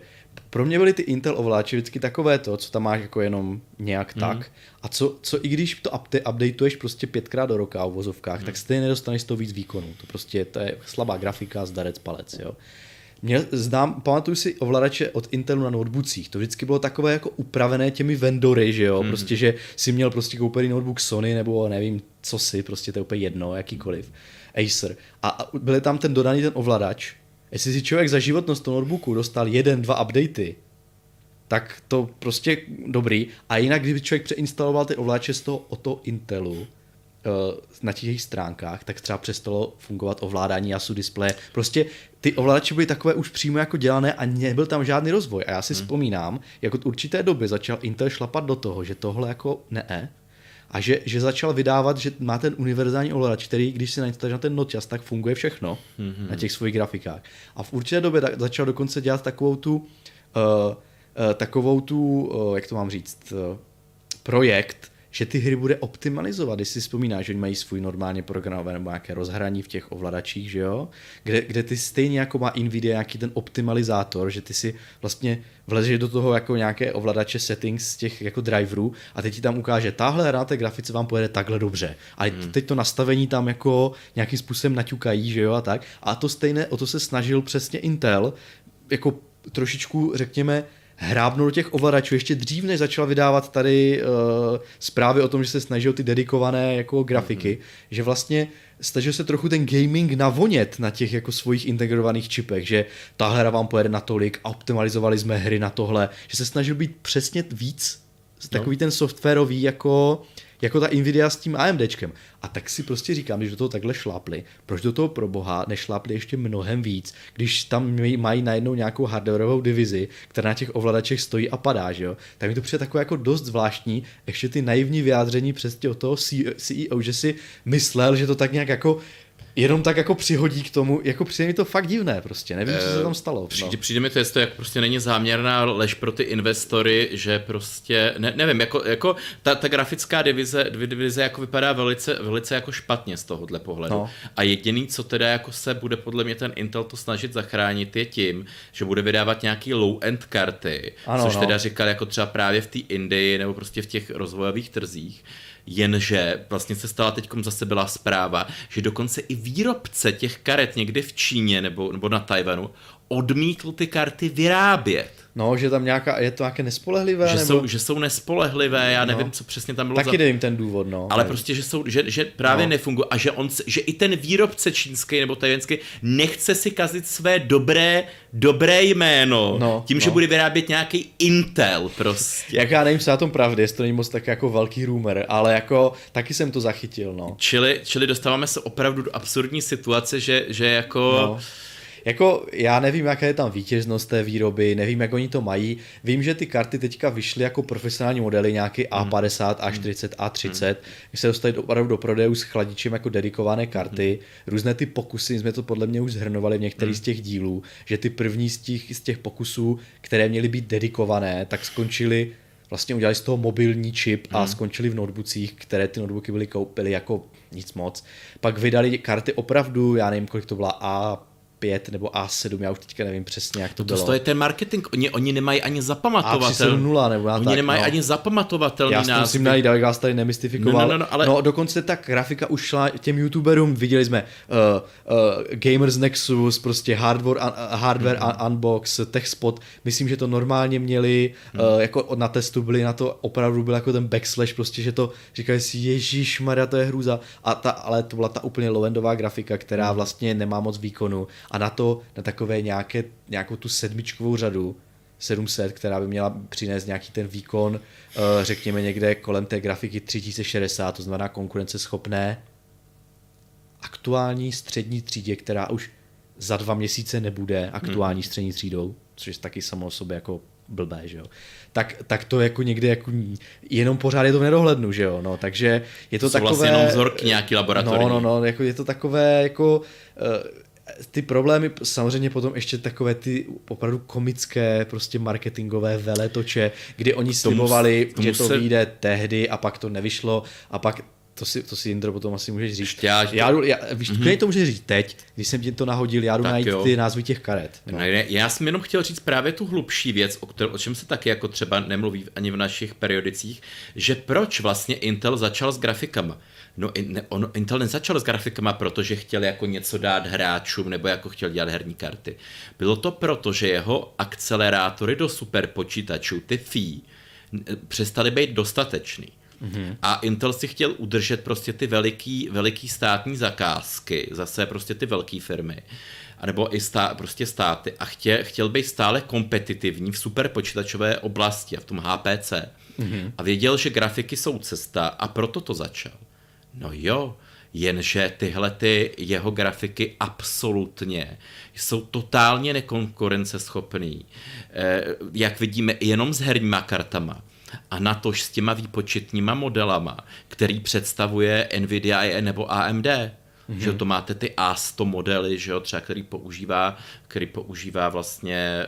pro mě byly ty Intel ovladače vždycky takové to, co tam máš jako jenom nějak hmm. tak. A co, co i když to update, updateuješ prostě pětkrát do roka v vozovkách, hmm. tak stejně nedostaneš z toho víc výkonů. To prostě to je slabá grafika, zdarec palec, jo. Měl, znám, pamatuju si ovladače od Intelu na notebookcích, to vždycky bylo takové jako upravené těmi vendory, že jo, mm. prostě, že si měl prostě koupený notebook Sony nebo nevím, co si, prostě to je úplně jedno, jakýkoliv. Acer. A, a byl tam ten dodaný ten ovladač. Jestli si člověk za životnost toho notebooku dostal jeden, dva updaty, tak to prostě dobrý. A jinak, kdyby člověk přeinstaloval ty ovladače z toho o to Intelu, eh, na těch jejich stránkách, tak třeba přestalo fungovat ovládání ASU displeje. Prostě ty ovladače byly takové už přímo jako dělané a nebyl tam žádný rozvoj. A já si hmm. vzpomínám, jako od určité doby začal Intel šlapat do toho, že tohle jako ne, a že, že začal vydávat, že má ten univerzální ovladač, který, když si nainstaluješ na ten noťas, tak funguje všechno mm-hmm. na těch svých grafikách. A v určité době tak, začal dokonce dělat takovou tu, uh, uh, takovou tu, uh, jak to mám říct, uh, projekt, že ty hry bude optimalizovat. Když si vzpomínáš, že oni mají svůj normálně programové nebo nějaké rozhraní v těch ovladačích, že jo? Kde, kde ty stejně jako má Nvidia nějaký ten optimalizátor, že ty si vlastně vlezeš do toho jako nějaké ovladače settings z těch jako driverů a teď ti tam ukáže, tahle hra té grafice vám pojede takhle dobře. A hmm. teď to nastavení tam jako nějakým způsobem naťukají, že jo, a tak. A to stejné, o to se snažil přesně Intel, jako trošičku, řekněme, hrábnout do těch ovladačů ještě dřív, než začal vydávat tady uh, zprávy o tom, že se snaží o ty dedikované jako grafiky, mm-hmm. že vlastně snažil se trochu ten gaming navonět na těch jako svých integrovaných čipech, že ta hra vám pojede natolik a optimalizovali jsme hry na tohle, že se snažil být přesně víc takový no. ten softwarový jako jako ta Nvidia s tím AMDčkem. A tak si prostě říkám, když do toho takhle šlápli, proč do toho pro boha nešlápli ještě mnohem víc, když tam mají najednou nějakou hardwareovou divizi, která na těch ovladačech stojí a padá, že jo? Tak mi to přijde takové jako dost zvláštní, ještě ty naivní vyjádření přesně od toho CEO, že si myslel, že to tak nějak jako jenom tak jako přihodí k tomu, jako přijde mi to fakt divné prostě, nevím, co se tam stalo. Přijde, no. přijde mi to, jestli to jak prostě není záměrná lež pro ty investory, že prostě, ne, nevím, jako, jako ta, ta grafická divize, divize jako vypadá velice, velice jako špatně z tohohle pohledu. No. A jediný, co teda jako se bude podle mě ten Intel to snažit zachránit, je tím, že bude vydávat nějaký low-end karty, ano, což no. teda říkal jako třeba právě v té Indii nebo prostě v těch rozvojových trzích jenže vlastně se stala teď zase byla zpráva, že dokonce i výrobce těch karet někde v Číně nebo, nebo na Tajvanu odmítl ty karty vyrábět. No, že tam nějaká, je to nějaké nespolehlivé? Že, nebo... jsou, že jsou nespolehlivé, já nevím, no. co přesně tam bylo. Taky za... nevím ten důvod, no. Ale prostě, že, jsou, že, že právě no. nefungují a že, on, že i ten výrobce čínský nebo tajvanský nechce si kazit své dobré, dobré jméno no, tím, no. že bude vyrábět nějaký Intel prostě. Jak já nevím, co na tom pravdy, jestli to není moc tak jako velký rumor, ale jako taky jsem to zachytil, no. Čili, čili dostáváme se opravdu do absurdní situace, že, že jako... No jako já nevím, jaká je tam vítěznost té výroby, nevím, jak oni to mají. Vím, že ty karty teďka vyšly jako profesionální modely, nějaký A50, A40, A30, mm. se dostali opravdu do prodejů s chladičem jako dedikované karty. Mm. Různé ty pokusy, jsme to podle mě už zhrnovali v některých mm. z těch dílů, že ty první z těch, z těch pokusů, které měly být dedikované, tak skončily vlastně udělali z toho mobilní čip a hmm. skončili v notebookích, které ty notebooky byly koupily jako nic moc. Pak vydali karty opravdu, já nevím, kolik to byla A 5 nebo A7, já už teďka nevím přesně, jak to, to bylo. To je ten marketing, oni, oni nemají ani zapamatovatelný. A370 nebo já Oni tak, nemají no. ani zapamatovatelný Já to musím najít, abych vás tady nemystifikoval. No, no, no, no, ale... no, dokonce ta grafika už šla těm youtuberům, viděli jsme uh, uh, Gamers Nexus, prostě Hardware, uh, hardware mm-hmm. Unbox, TechSpot, myslím, že to normálně měli, mm. uh, jako na testu byli na to, opravdu byl jako ten backslash, prostě, že to říkali si, Ježíš Maria, to je hrůza. A ta, ale to byla ta úplně low grafika, která mm. vlastně nemá moc výkonu a na to, na takové nějaké, nějakou tu sedmičkovou řadu, 700, která by měla přinést nějaký ten výkon, uh, řekněme někde kolem té grafiky 3060, to znamená konkurenceschopné aktuální střední třídě, která už za dva měsíce nebude aktuální hmm. střední třídou, což je taky samo o sobě jako blbé, že jo. Tak, tak to jako někdy jako jenom pořád je to v nedohlednu, že jo. No, takže je to, to takové... vlastně jenom vzorky nějaký laboratorní. No, no, no, jako je to takové jako... Uh, ty problémy samozřejmě potom ještě takové ty opravdu komické prostě marketingové veletoče, kdy oni slibovali, že to se... vyjde tehdy a pak to nevyšlo a pak to si, to si Indro potom asi můžeš říct. Já, já, jdu, já víš, mm-hmm. to můžeš říct teď, když jsem ti to nahodil, já jdu tak najít jo. ty názvy těch karet. No. No, já jsem jenom chtěl říct právě tu hlubší věc, o, kterou, o čem se taky jako třeba nemluví ani v našich periodicích, že proč vlastně Intel začal s grafikama. No, ne, on, Intel nezačal s grafikama, protože chtěl jako něco dát hráčům nebo jako chtěl dělat herní karty. Bylo to proto, že jeho akcelerátory do superpočítačů, ty FI, přestaly být dostatečný. Mm-hmm. A Intel si chtěl udržet prostě ty veliký, veliký státní zakázky, zase prostě ty velké firmy, anebo i stá, prostě státy a chtěl, chtěl být stále kompetitivní v superpočítačové oblasti a v tom HPC. Mm-hmm. A věděl, že grafiky jsou cesta a proto to začal. No jo, jenže tyhle ty jeho grafiky absolutně jsou totálně nekonkurenceschopný. Eh, jak vidíme, jenom s herníma kartama a natož s těma výpočetníma modelama, který představuje Nvidia nebo AMD. Mm-hmm. Že to máte ty A100 modely, že jo, třeba který používá, který používá vlastně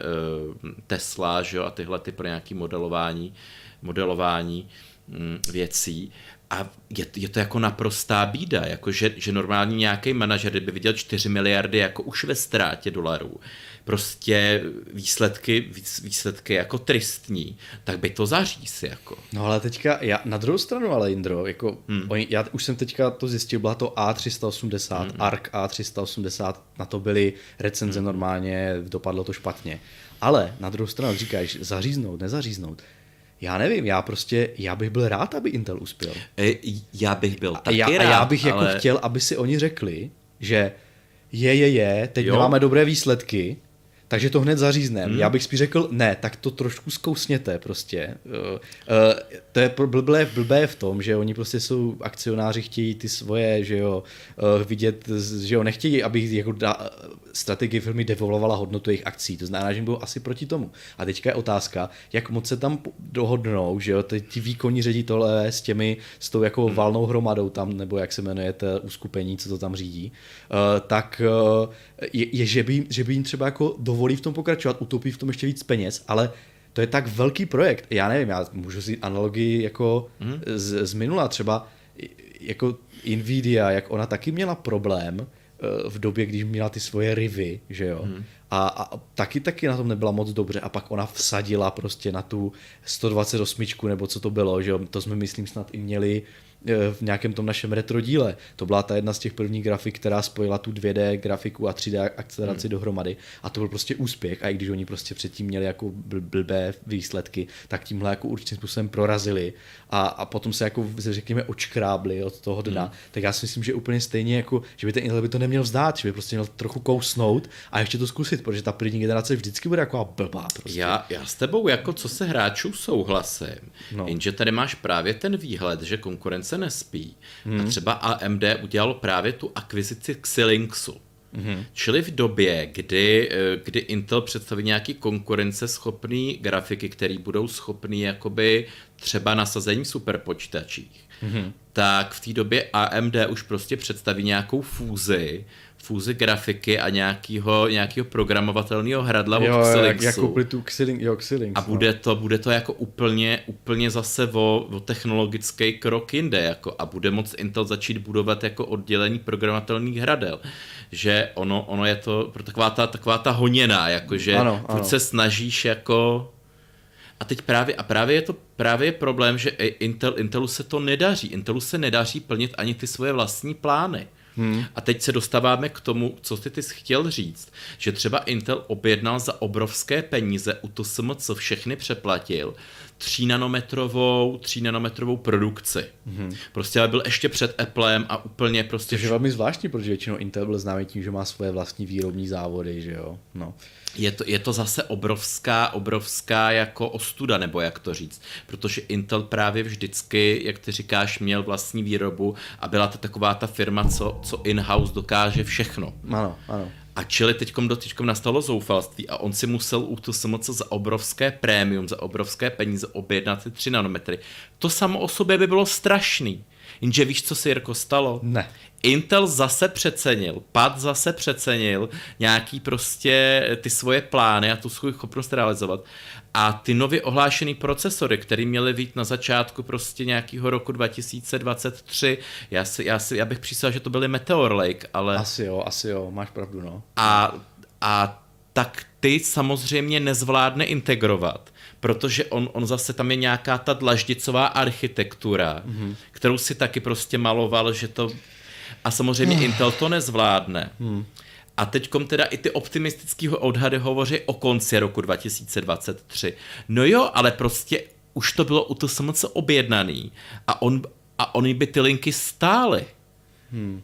uh, Tesla, že jo, a tyhle ty pro nějaký modelování, modelování um, věcí. A je, je to jako naprostá bída, jako že, že normální nějaký manažer, kdyby viděl 4 miliardy jako už ve ztrátě dolarů, prostě výsledky, výsledky jako tristní, tak by to zaříz jako. No ale teďka, já, na druhou stranu ale Indro, jako, hmm. oni, já už jsem teďka to zjistil, byla to A380, hmm. ARC A380, na to byly recenze hmm. normálně, dopadlo to špatně. Ale na druhou stranu říkáš, zaříznout, nezaříznout, já nevím, já prostě, já bych byl rád, aby Intel uspěl. E, já bych byl taky já, rád, A já bych jako ale... jako chtěl, aby si oni řekli, že je, je, je, teď jo. máme dobré výsledky, takže to hned zařízneme. Hmm. Já bych spíš řekl, ne, tak to trošku zkousněte prostě. Uh, uh, to je blbé, blbé v tom, že oni prostě jsou akcionáři, chtějí ty svoje, že jo, uh, vidět, že jo, nechtějí, aby jako da, strategie firmy devolvovala hodnotu jejich akcí. To znamená, že jim bylo asi proti tomu. A teďka je otázka, jak moc se tam dohodnou, že jo, ti výkonní ředitelé s těmi, s tou jako hmm. valnou hromadou tam, nebo jak se jmenuje to uskupení, co to tam řídí, uh, tak uh, je, je že, by, že by jim třeba jako dovolí v tom pokračovat, utopí v tom ještě víc peněz, ale to je tak velký projekt. Já nevím, já můžu si analogii jako mm. z, z minula třeba jako Nvidia, jak ona taky měla problém eh, v době, když měla ty svoje rivy, že jo. Mm. A, a taky taky na tom nebyla moc dobře a pak ona vsadila prostě na tu 128 nebo co to bylo, že jo. To jsme myslím snad i měli Eh, v nějakém tom našem retro díle. To byla ta jedna z těch prvních grafik, která spojila tu 2D grafiku a 3D akceleraci hmm. dohromady a to byl prostě úspěch a i když oni prostě předtím měli jako blbé výsledky, tak tímhle jako určitým způsobem prorazili a, a potom se jako řekněme očkrábli od toho dna, hmm. tak já si myslím, že úplně stejně jako, že by ten Intel by to neměl vzdát, že by prostě měl trochu kousnout a ještě to zkusit, protože ta první generace vždycky bude jako blbá. Prostě. Já, já s tebou jako co se hráčů souhlasím, no. jenže tady máš právě ten výhled, že konkurence nespí hmm. a třeba AMD udělalo právě tu akvizici Xilinxu. Mm-hmm. Čili v době, kdy, eh, kdy Intel představí nějaký konkurenceschopný grafiky, které budou schopný jakoby třeba nasazení v superpočítačích, mm-hmm. tak v té době AMD už prostě představí nějakou fúzi, fúzi grafiky a nějakého, nějakého programovatelného hradla jo, od Xilinxu. Jak, jako tu Xilin, jo, Xilinx, a no. bude to, bude to jako úplně, úplně zase o, o technologický krok jinde jako, a bude moc Intel začít budovat jako oddělení programovatelných hradel. Že ono, ono je to taková ta, taková ta honěná, jako že ano, ano. se snažíš jako a teď právě, a právě je to právě je problém, že Intel, Intelu se to nedaří. Intelu se nedaří plnit ani ty svoje vlastní plány. Hmm. A teď se dostáváme k tomu, co ty, ty jsi chtěl říct, že třeba Intel objednal za obrovské peníze u TSM, co všechny přeplatil, 3 nanometrovou, 3 nanometrovou produkci. Hmm. Prostě ale byl ještě před Applem a úplně prostě... Což je velmi zvláštní, protože většinou Intel byl známý tím, že má svoje vlastní výrobní závody, že jo. No. Je to, je to zase obrovská, obrovská jako ostuda, nebo jak to říct. Protože Intel právě vždycky, jak ty říkáš, měl vlastní výrobu a byla to taková ta firma, co, co in-house dokáže všechno. Ano, ano. A čili teďkom do teďkom nastalo zoufalství a on si musel u tu samoce za obrovské prémium, za obrovské peníze objednat ty 3 nanometry. To samo o sobě by bylo strašný. Jenže víš, co se Jirko stalo? Ne. Intel zase přecenil, Pad zase přecenil nějaký prostě ty svoje plány a tu svou schopnost realizovat. A ty nově ohlášený procesory, které měly být na začátku prostě nějakého roku 2023, já, si, já, si, já bych přísal, že to byly Meteor Lake, ale... Asi jo, asi jo, máš pravdu, no. A, a tak ty samozřejmě nezvládne integrovat, protože on, on zase tam je nějaká ta dlaždicová architektura, mm-hmm. kterou si taky prostě maloval, že to... A samozřejmě Intel to nezvládne. Mm. A teďkom teda i ty optimistické odhady hovoří o konci roku 2023. No jo, ale prostě už to bylo u to TSMC objednaný a, on, a oni by ty linky stály. Hmm.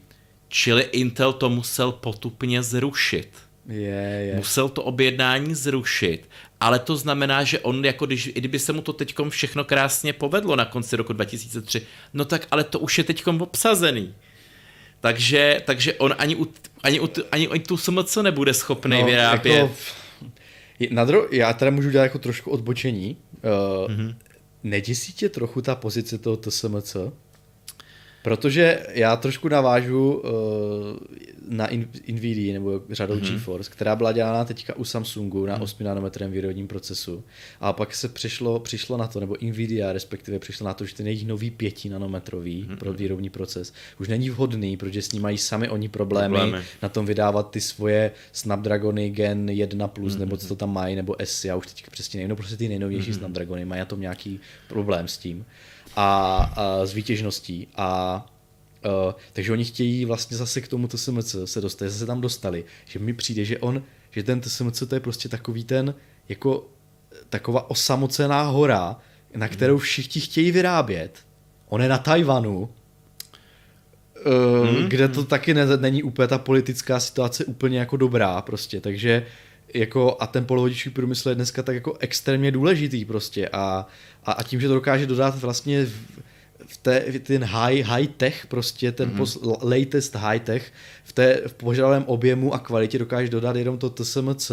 Čili Intel to musel potupně zrušit. Je, je. Musel to objednání zrušit, ale to znamená, že on, jako když, i kdyby se mu to teďkom všechno krásně povedlo na konci roku 2003, no tak ale to už je teďkom obsazený. Takže, takže on ani, u, ani, u, ani, ani tu SMC nebude schopný no, vyrábět. Jako, na dro- já teda můžu dělat jako trošku odbočení. Uh, mm-hmm. Neděsí tě trochu ta pozice toho TSMC? Protože já trošku navážu uh, na NVIDIA nebo řadou mm-hmm. GeForce, která byla dělána teďka u Samsungu na 8 nanometrem výrobním procesu. A pak se přišlo, přišlo na to, nebo NVIDIA respektive přišlo na to, že ten jejich nový 5 nanometrový mm-hmm. pro výrobní proces už není vhodný, protože s ním mají sami oni problémy, problémy. na tom vydávat ty svoje Snapdragony Gen 1 plus, mm-hmm. nebo co to tam mají, nebo S, já už teď přesně nevím, no prostě ty nejnovější mm-hmm. Snapdragony mají na tom nějaký problém s tím a, a s výtěžností. A Uh, takže oni chtějí vlastně zase k tomu TSMC se dostat, zase tam dostali, že mi přijde, že on, že ten TSMC to je prostě takový ten, jako taková osamocená hora, na kterou všichni chtějí vyrábět. On je na Tajvanu, uh, hmm. kde to taky ne, není úplně ta politická situace úplně jako dobrá prostě, takže jako a ten polovodičový průmysl je dneska tak jako extrémně důležitý prostě a, a, a tím, že to dokáže dodat vlastně v, v té, ten high, high tech, prostě ten mm-hmm. pos, latest high tech, v, té, v požadavém objemu a kvalitě dokážeš dodat jenom to TSMC,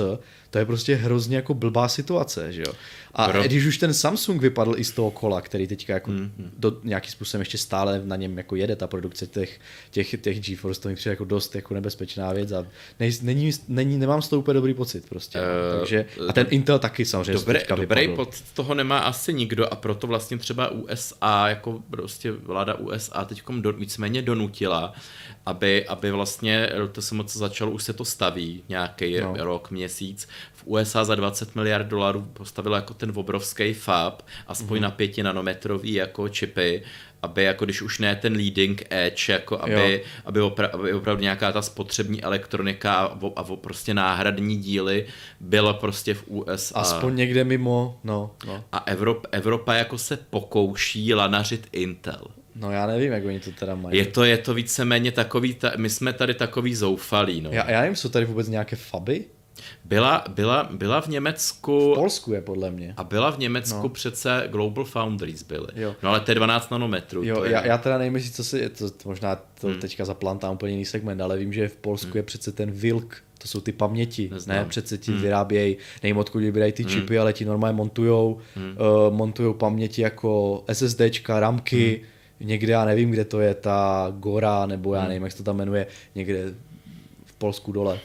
to je prostě hrozně jako blbá situace, že jo. A Pro... když už ten Samsung vypadl i z toho kola, který teďka jako mm-hmm. do, nějakým způsobem ještě stále na něm jako jede ta produkce těch, těch, těch GeForce, to mi přijde jako dost jako nebezpečná věc a nej, není, není, nemám z toho úplně dobrý pocit prostě. Uh, Takže, a ten Intel taky samozřejmě dobrý, dobrý pocit toho nemá asi nikdo a proto vlastně třeba USA, jako prostě vláda USA teďkom do, víceméně donutila, aby, aby vlastně to se moc začalo, už se to staví nějaký no. rok, měsíc. V USA za 20 miliard dolarů postavilo jako ten obrovský fab, aspoň mm-hmm. na 5 nanometrový jako čipy, aby jako když už ne ten leading edge, jako aby, aby, opra- aby opravdu nějaká ta spotřební elektronika a, a, a prostě náhradní díly byla prostě v USA. Aspoň někde mimo, no. no. A Evropa, Evropa jako se pokouší lanařit Intel. No já nevím, jak oni to teda mají. Je to, je to víceméně takový, ta, my jsme tady takový zoufalí. No. Já, já nevím, jsou tady vůbec nějaké faby? Byla, byla, byla v Německu... V Polsku je podle mě. A byla v Německu no. přece Global Foundries byly. Jo. No ale to je 12 nanometrů. Jo, to je... já, já teda nevím, jestli co si, to, to možná to hmm. teďka zaplantám úplně jiný segment, ale vím, že v Polsku hmm. je přece ten Wilk, to jsou ty paměti, Neznám. ne? Přece ti hmm. vyrábějí, nevím odkud vybírají ty hmm. čipy, ale ti normálně montujou, hmm. uh, montujou paměti jako SSDčka, ramky, hmm někde, já nevím, kde to je, ta Gora, nebo já hmm. nevím, jak se to tam jmenuje, někde v Polsku dole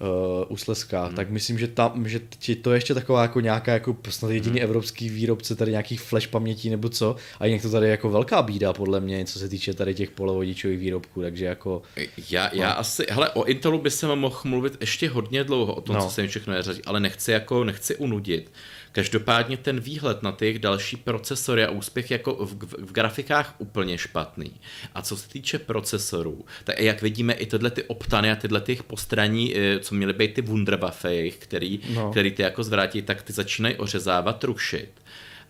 uh, u Slezska, hmm. tak myslím, že tam, že to je ještě taková jako nějaká jako snad jediný hmm. evropský výrobce tady nějakých flash pamětí nebo co a jinak to tady je jako velká bída podle mě, co se týče tady těch polovodičových výrobků, takže jako... Já, já no. asi, hele, o Intelu by se mohl mluvit ještě hodně dlouho o tom, no. co se jim všechno je ale nechci jako, nechci unudit. Každopádně ten výhled na těch další procesory a úspěch jako v, v, v grafikách úplně špatný. A co se týče procesorů, tak jak vidíme i tyhle ty optany a tyhle těch postraní, eh, co měly být ty Wunderwaffe, který, no. který ty jako zvrátí, tak ty začínají ořezávat, rušit.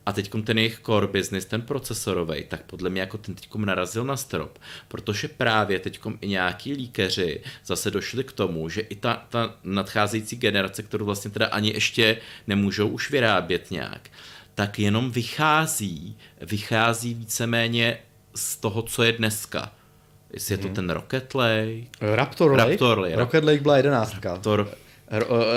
A teď ten jejich core business, ten procesorový, tak podle mě jako ten teď narazil na strop, protože právě teď i nějaký líkeři zase došli k tomu, že i ta, ta nadcházející generace, kterou vlastně teda ani ještě nemůžou už vyrábět nějak, tak jenom vychází, vychází víceméně z toho, co je dneska. Jestli je to mhm. ten Rocket Lake? Raptor Lake? Raptor Lake. Rocket Lake byla jedenáctka. Raptor,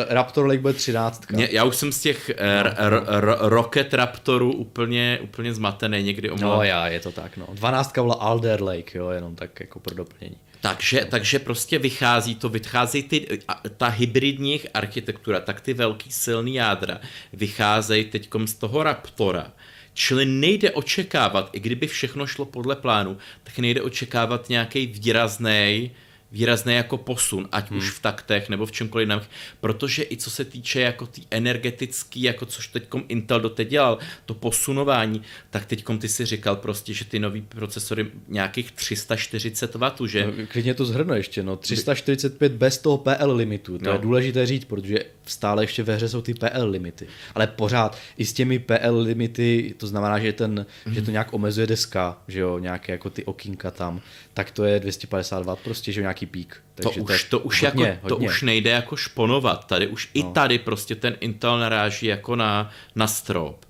Raptor Lake bude třináctka. já už jsem z těch eh, no, r, r, Rocket Raptorů úplně, úplně zmatený někdy omlouvám. No já, je to tak, no. Dvanáctka byla Alder Lake, jo, jenom tak jako pro doplnění. Takže, takže prostě vychází to, vychází ty, ta hybridní architektura, tak ty velký silný jádra vycházejí teď z toho Raptora. Čili nejde očekávat, i kdyby všechno šlo podle plánu, tak nejde očekávat nějaký výrazný výrazný jako posun, ať hmm. už v taktech nebo v čemkoliv jiném, protože i co se týče jako ty energetický, jako což teď Intel doteď dělal, to posunování, tak teď ty si říkal prostě, že ty nový procesory nějakých 340 W, že? No, klidně to zhrnu ještě, no 345 bez toho PL limitu, to no. je důležité říct, protože stále ještě ve hře jsou ty PL limity, ale pořád i s těmi PL limity, to znamená, že, ten, hmm. že to nějak omezuje deska, že jo, nějaké jako ty okýnka tam, tak to je 250 W prostě, že jo, nějaký pík. Takže to, už, to, už hodně, jako, hodně. to už nejde jako šponovat. Tady už no. i tady prostě ten Intel naráží jako na, na strop.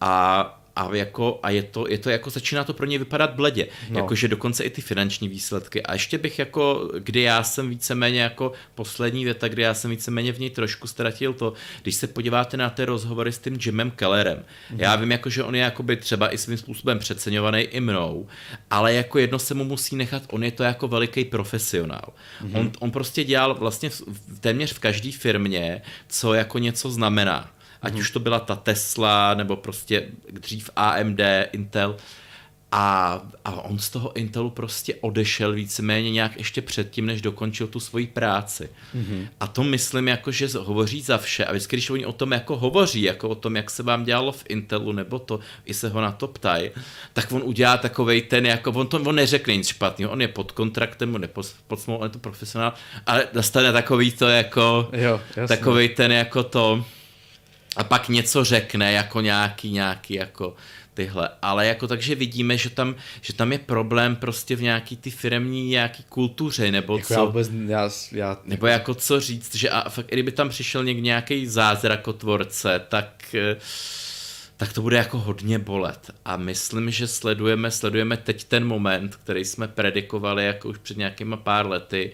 A a, jako, a je, to, je to jako, začíná to pro ně vypadat bledě, no. jakože dokonce i ty finanční výsledky. A ještě bych jako, kdy já jsem víceméně jako poslední věta, kdy já jsem víceméně v něj trošku ztratil to, když se podíváte na ty rozhovory s tím Jimem Kellerem. Mm. Já vím, jako, že on je jakoby třeba i svým způsobem přeceňovaný i mnou, ale jako jedno se mu musí nechat, on je to jako veliký profesionál. Mm. On, on prostě dělal vlastně v, téměř v každé firmě, co jako něco znamená ať hmm. už to byla ta Tesla, nebo prostě dřív AMD, Intel. A, a on z toho Intelu prostě odešel víceméně nějak ještě předtím, než dokončil tu svoji práci. Mm-hmm. A to myslím jako, že hovoří za vše. A vždycky, když oni o tom jako hovoří, jako o tom, jak se vám dělalo v Intelu, nebo to, i se ho na to ptají, tak on udělá takovej ten, jako on to on neřekne nic špatného, on je pod kontraktem, on je pod, pod smlou, on je to profesionál, ale dostane takový to jako, jo, takovej ten jako to, a pak něco řekne jako nějaký, nějaký jako tyhle. Ale jako takže vidíme, že tam, že tam je problém prostě v nějaký ty firmní nějaký kultuře, nebo jako co. Já vůbec, já, já... Nebo jako co říct, že a fakt, kdyby tam přišel někdy nějaký zázrakotvorce, tak tak to bude jako hodně bolet. A myslím, že sledujeme, sledujeme teď ten moment, který jsme predikovali jako už před nějakýma pár lety,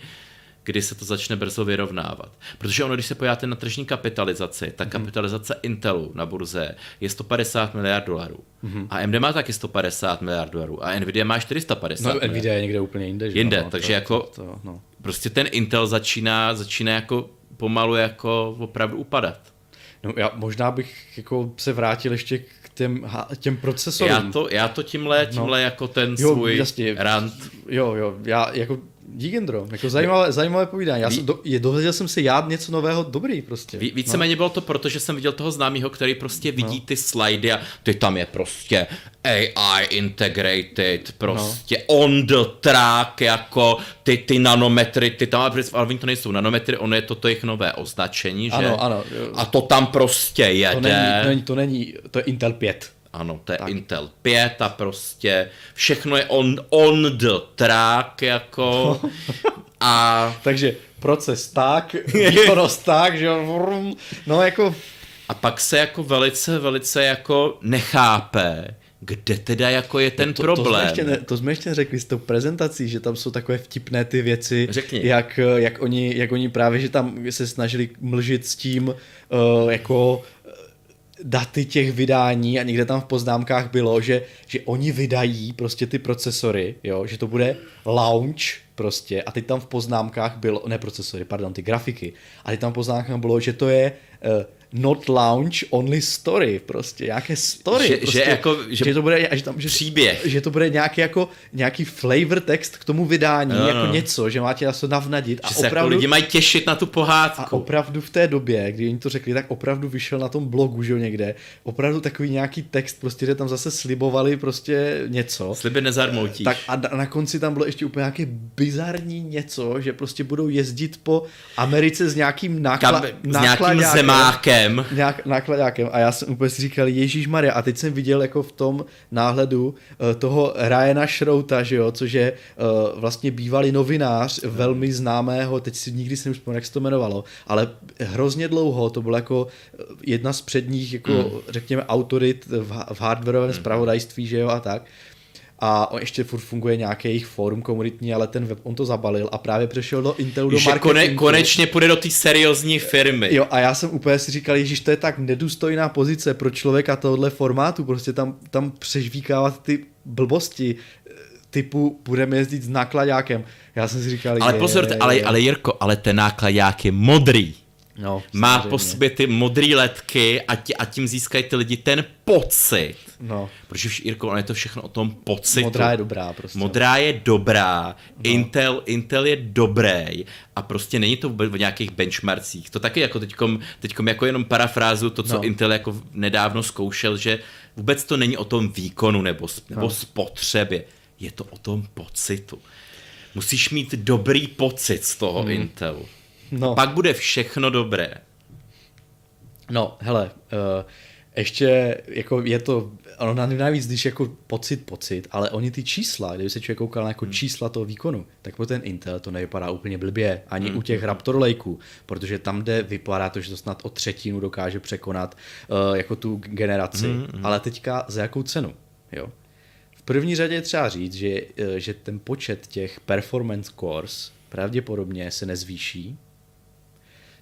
kdy se to začne brzo vyrovnávat. Protože ono, když se pojáte na tržní kapitalizaci, tak mm-hmm. kapitalizace Intelu na burze je 150 miliard dolarů. Mm-hmm. A AMD má taky 150 miliard dolarů. A Nvidia má 450 No, Nvidia je někde úplně jinde. Že jinde, no, takže to, jako to, to, no. prostě ten Intel začíná, začíná jako pomalu jako opravdu upadat. No já možná bych jako se vrátil ještě k těm, těm procesorům. Já to, já to tímhle, tímhle no. jako ten jo, svůj jasně, rant. Jo, jo, já jako Dík, Indro. Jako zajímavé, zajímavé povídání. Já jsem do, je, dozvěděl jsem se já něco nového dobrý prostě. Ví, víceméně no. bylo to proto, že jsem viděl toho známého, který prostě vidí no. ty slidy a ty tam je prostě AI integrated, prostě no. on the track, jako ty, ty nanometry, ty tam, ale oni to nejsou nanometry, ono je to, to jejich nové označení, že? Ano, ano. A to tam prostě jede. To není, to není, to, není, to je Intel 5. Ano, to je tak. Intel 5 a prostě všechno je on, on the track, jako a... Takže proces tak, výkonnost tak, že no jako... A pak se jako velice, velice jako nechápe, kde teda jako je ten to, problém? To jsme, ještě ne, to jsme ještě řekli s tou prezentací, že tam jsou takové vtipné ty věci, Řekni. Jak, jak, oni, jak oni právě, že tam se snažili mlžit s tím, uh, jako daty těch vydání a někde tam v poznámkách bylo, že, že oni vydají prostě ty procesory, jo, že to bude launch prostě a teď tam v poznámkách bylo, ne procesory, pardon, ty grafiky, a teď tam v poznámkách bylo, že to je uh, not launch, only story, prostě, nějaké story. Že, prostě, že, jako, že, že to bude, že tam, že, příběh. Že to bude nějaký, jako, nějaký flavor text k tomu vydání, no, jako no. něco, že máte to navnadit. Že a se opravdu, jako lidi mají těšit na tu pohádku. A opravdu v té době, kdy oni to řekli, tak opravdu vyšel na tom blogu, že někde, opravdu takový nějaký text, prostě, že tam zase slibovali prostě něco. Sliby nezarmoutíš. Tak a na konci tam bylo ještě úplně nějaké bizarní něco, že prostě budou jezdit po Americe s nějakým nákla, Kam, s nějakým zemákem Nákladákem. Nějak, nákladákem. A já jsem úplně si říkal, Ježíš Maria. A teď jsem viděl jako v tom náhledu uh, toho Ryana Schrouta, že jo, což je uh, vlastně bývalý novinář, no. velmi známého, teď si nikdy si nevzpomínám, jak se to jmenovalo, ale hrozně dlouho, to bylo jako jedna z předních, jako mm. řekněme, autorit v, v hardwareovém mm. spravodajství, že jo, a tak a on ještě furt funguje nějaký jejich fórum komunitní, ale ten web on to zabalil a právě přešel do Intelu do marketingu. Kone, konečně půjde do té seriózní firmy. Jo a já jsem úplně si říkal, že to je tak nedůstojná pozice pro člověka tohohle formátu, prostě tam, tam přežvíkávat ty blbosti typu budeme jezdit s nákladákem. Já jsem si říkal, ale je, pozor, je, ale, ale Jirko, ale ten nákladák je modrý. No, Má po sobě ty modré letky a, tě, a tím získají ty lidi ten pocit. No. Protože už, Jirko, ono je to všechno o tom pocitu. Modrá je dobrá prostě. Modrá je dobrá, no. Intel, Intel je dobrý a prostě není to v nějakých benchmarkcích. To taky jako teďkom, teďkom jako jenom parafrázu to, co no. Intel jako nedávno zkoušel, že vůbec to není o tom výkonu nebo, nebo no. spotřebě. Je to o tom pocitu. Musíš mít dobrý pocit z toho hmm. Intelu. No. Pak bude všechno dobré. No, hele, uh, ještě jako je to, ono navíc, když jako pocit, pocit, ale oni ty čísla, kdyby se člověk koukal na jako hmm. čísla toho výkonu, tak pro ten Intel to nevypadá úplně blbě, ani hmm. u těch Raptor Lakeů, protože tam, kde vypadá to, že to snad o třetinu dokáže překonat uh, jako tu generaci, hmm, hmm. ale teďka za jakou cenu, jo? V první řadě je třeba říct, že, uh, že ten počet těch performance cores pravděpodobně se nezvýší,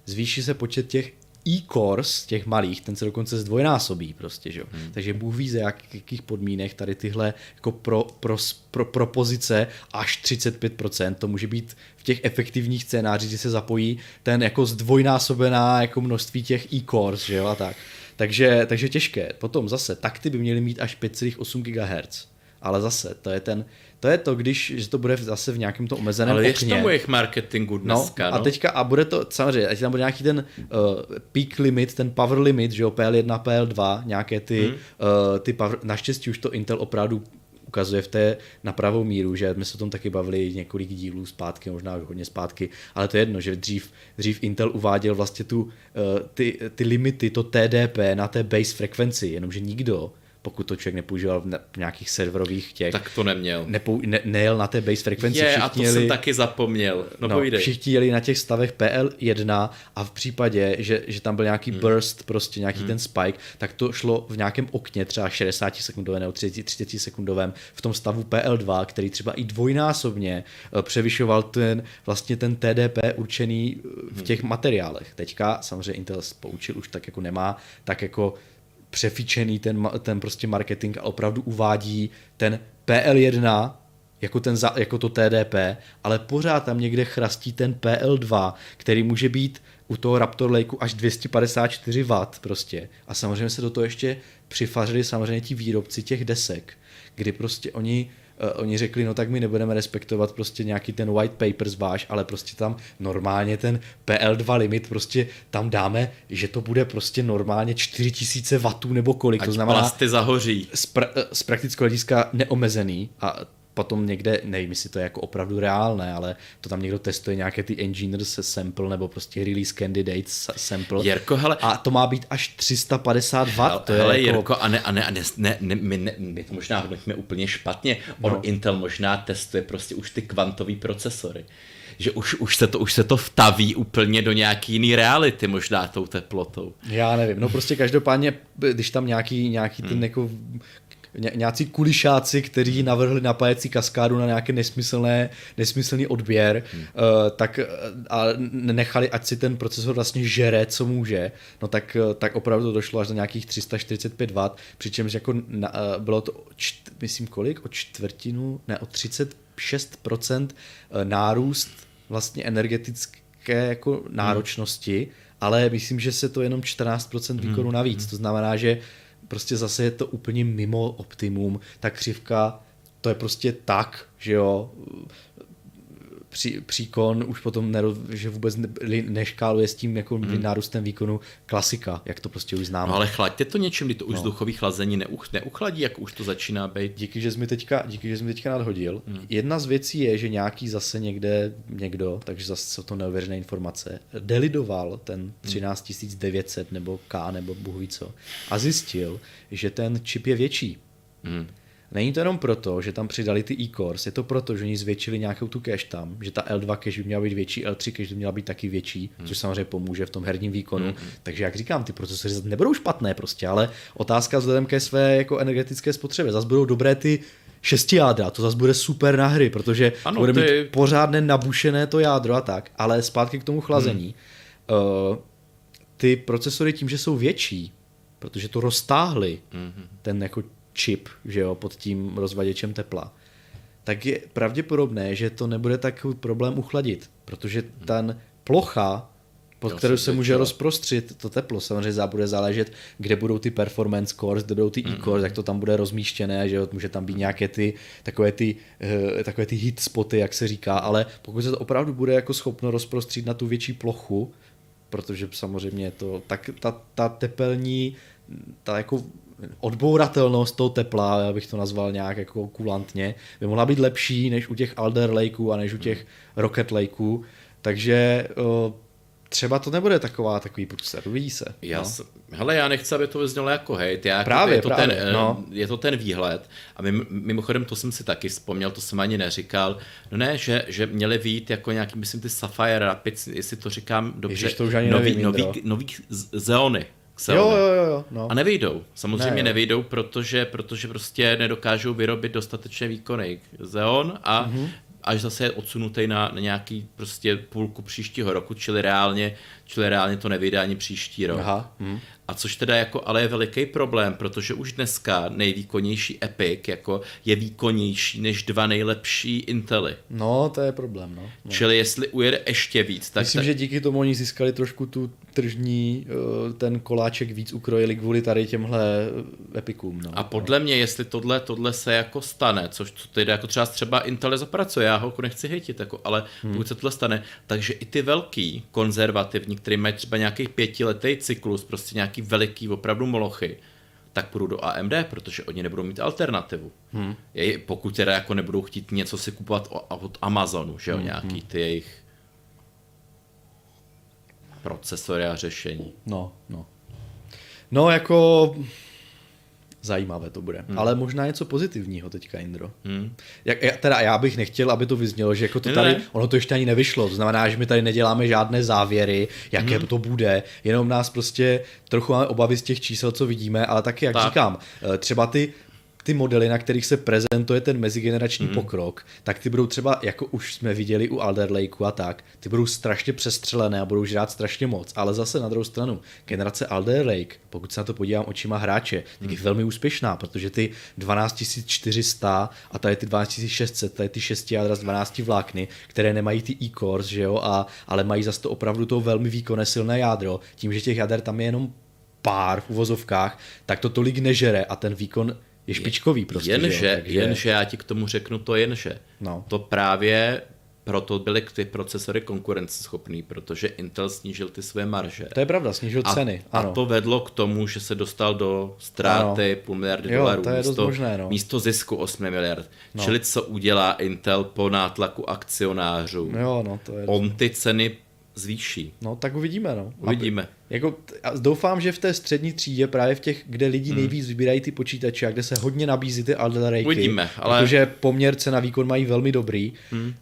zvýší se počet těch e-cores, těch malých, ten se dokonce zdvojnásobí prostě, že? Hmm. Takže Bůh ví, za jak, jakých podmínek tady tyhle jako pro, pro, pro, propozice až 35%, to může být v těch efektivních scénářích, kdy se zapojí ten jako zdvojnásobená jako množství těch e-cores, že jo, a tak. Takže, takže těžké. Potom zase takty by měly mít až 5,8 GHz. Ale zase, to je ten, to je to, když že to bude zase v nějakém to omezeném Ale okně. Ale tomu jejich marketingu no, dneska, no, A teďka, a bude to, samozřejmě, ať tam bude nějaký ten uh, peak limit, ten power limit, že jo, PL1, PL2, nějaké ty, hmm. uh, ty power, naštěstí už to Intel opravdu ukazuje v té na pravou míru, že my se o tom taky bavili několik dílů zpátky, možná hodně zpátky, ale to je jedno, že dřív, dřív Intel uváděl vlastně tu, uh, ty, ty limity, to TDP na té base frekvenci, jenomže nikdo pokud to člověk nepoužíval v, nějakých serverových těch. Tak to neměl. Nepou, ne, nejel na té base frekvenci. Je, a to jeli, jsem taky zapomněl. No, no všichni jeli na těch stavech PL1 a v případě, že, že tam byl nějaký hmm. burst, prostě nějaký hmm. ten spike, tak to šlo v nějakém okně, třeba 60 sekundové nebo 30, 30 sekundovém v tom stavu PL2, který třeba i dvojnásobně eh, převyšoval ten vlastně ten TDP určený eh, v hmm. těch hmm. materiálech. Teďka samozřejmě Intel poučil už tak jako nemá tak jako přefičený ten, ten prostě marketing a opravdu uvádí ten PL1 jako, ten, jako to TDP, ale pořád tam někde chrastí ten PL2, který může být u toho Raptor Lakeu až 254 W prostě. A samozřejmě se do toho ještě přifařili samozřejmě ti výrobci těch desek, kdy prostě oni oni řekli, no tak my nebudeme respektovat prostě nějaký ten white papers váš, ale prostě tam normálně ten PL2 limit prostě tam dáme, že to bude prostě normálně 4000 W nebo kolik, Ať to znamená plasty zahoří. Z, pra, eh, z praktického hlediska neomezený a potom někde, nevím, jestli to je jako opravdu reálné, ale to tam někdo testuje nějaké ty engineers sample nebo prostě release candidates sample. Jirko, hele. A to má být až 350 W. To hele, je jako... Jirko, a ne, a ne, a ne, ne, ne my, ne, my to možná hodnotíme úplně špatně. On no. Intel možná testuje prostě už ty kvantové procesory že už, už, se to, už se to vtaví úplně do nějaký jiný reality možná tou teplotou. Já nevím, no prostě každopádně, když tam nějaký, nějaký ten hmm. jako ně, nějací kulišáci, kteří navrhli napájecí kaskádu na nějaké nesmyslné, nesmyslný odběr, hmm. uh, tak a nechali, ať si ten procesor vlastně žere, co může, no tak, tak opravdu došlo až do nějakých 345 W, přičemž jako na, uh, bylo to, čt, myslím kolik, o čtvrtinu, ne, o 36% nárůst vlastně energetické jako náročnosti, hmm. ale myslím, že se to jenom 14% výkonu hmm. navíc, hmm. to znamená, že prostě zase je to úplně mimo optimum, ta křivka, to je prostě tak, že jo, pří, příkon už potom, ne, že vůbec ne, neškáluje s tím jako hmm. nárůstem výkonu klasika, jak to prostě už známe. No ale chlaďte to něčím, kdy to už no. vzduchový chlazení neuch, neuchladí, jak už to začíná být. Díky, že jsi mi teďka, díky, že jsi mi teďka nadhodil. Hmm. Jedna z věcí je, že nějaký zase někde, někdo, takže zase jsou to neuvěřené informace, delidoval ten 13900 hmm. nebo K nebo Bůh ví co a zjistil, že ten čip je větší. Hmm. Není to jenom proto, že tam přidali ty e-cores, je to proto, že oni zvětšili nějakou tu cache tam, že ta L2 cache by měla být větší, L3 cache by měla být taky větší, hmm. což samozřejmě pomůže v tom herním výkonu. Hmm. Takže jak říkám, ty procesory nebudou špatné prostě, ale otázka vzhledem ke své jako energetické spotřebě. Zase budou dobré ty šesti jádra, to zase bude super na hry, protože ano, bude ty... mít pořádné nabušené to jádro a tak, ale zpátky k tomu chlazení. Hmm. Uh, ty procesory tím, že jsou větší, protože to roztáhli, mm-hmm. ten jako čip, že jo, pod tím rozvaděčem tepla, tak je pravděpodobné, že to nebude takový problém uchladit, protože mhm. ten plocha, pod jo, kterou se může rozprostřit to teplo, samozřejmě bude záležet, kde budou ty performance cores, kde budou ty mm-hmm. e-cores, jak to tam bude rozmístěné, že jo, může tam být nějaké ty takové ty, uh, takové ty hit spoty, jak se říká, ale pokud se to opravdu bude jako schopno rozprostřít na tu větší plochu, protože samozřejmě to, tak ta, ta tepelní, ta jako odbouratelnost toho tepla, já bych to nazval nějak jako kulantně, by mohla být lepší než u těch Alder Lakeů a než u těch Rocket Lakeů, takže třeba to nebude taková takový průser, uvidí se. Já, no. Hele, já nechci, aby to vyznělo jako hejt, já, právě, je, to právě, ten, no. je to ten výhled a mimo, mimochodem to jsem si taky vzpomněl, to jsem ani neříkal, no ne, že, že měli vít jako nějaký, myslím ty Sapphire Rapids, jestli to říkám dobře, Ježiš, to už ani nový, nevím, nový, nový Zeony, Jo, jo, jo, jo, no. A nevyjdou. Samozřejmě ne, nevyjdou, protože, protože prostě nedokážou vyrobit dostatečně výkony Xeon a mm-hmm. až zase je odsunutý na, na nějaký prostě půlku příštího roku, čili reálně, čili reálně to nevyjde ani příští rok. Aha. Mm. A což teda jako ale je veliký problém, protože už dneska nejvýkonnější Epic jako je výkonnější než dva nejlepší Intely. No, to je problém, no. no. Čili jestli ujede ještě víc, tak... Myslím, ta... že díky tomu oni získali trošku tu tržní, eh, ten koláček víc ukrojili kvůli tady těmhle eh, Epikům, no. A podle mě, jestli tohle, tohle se jako stane, což to tedy jako třeba třeba Intel zapracuje, já ho jako nechci hejtit, jako, ale hmm. pokud se tohle stane, takže i ty velký konzervativní, který mají třeba nějaký pětiletý cyklus, prostě nějaký veliký opravdu molochy, tak půjdu do AMD, protože oni nebudou mít alternativu. Hmm. Je, pokud teda jako nebudou chtít něco si kupovat od Amazonu, že jo, hmm. nějaký ty jejich procesory a řešení. No, no. No, jako zajímavé to bude. Hmm. Ale možná něco pozitivního teďka, Indro. Hmm. Jak, teda já bych nechtěl, aby to vyznělo, že jako to tady, ne. ono to ještě ani nevyšlo, to znamená, že my tady neděláme žádné závěry, jaké hmm. to bude, jenom nás prostě trochu máme obavy z těch čísel, co vidíme, ale taky, jak tak. říkám, eh, třeba ty ty modely, na kterých se prezentuje ten mezigenerační hmm. pokrok, tak ty budou třeba, jako už jsme viděli u Alder Lakeu a tak, ty budou strašně přestřelené a budou žrát strašně moc. Ale zase na druhou stranu, generace Alder Lake, pokud se na to podívám očima hráče, tak je hmm. velmi úspěšná, protože ty 12400 a tady ty 12600, tady ty 6 jádra z 12 vlákny, které nemají ty e-cores, že jo, a, ale mají zase to opravdu to velmi výkonné silné jádro, tím, že těch jader tam je jenom pár v uvozovkách, tak to tolik nežere a ten výkon je špičkový prostě. Jenže, jo, takže... jenže já ti k tomu řeknu to jenže. No. To právě proto byly ty procesory konkurenceschopný, protože Intel snížil ty své marže. To je pravda, snížil a, ceny. Ano. A to vedlo k tomu, že se dostal do ztráty ano. půl miliardy jo, dolarů to je místo, možné, no. místo zisku 8 miliard. No. Čili co udělá Intel po nátlaku akcionářů? Jo, no, to je On ty ceny zvýší. No, tak uvidíme, no. Uvidíme. Jako, doufám, že v té střední třídě, právě v těch, kde lidi hmm. nejvíc vybírají ty počítače a kde se hodně nabízí ty Alder Uvidíme, ale... protože poměr cena výkon mají velmi dobrý, hmm.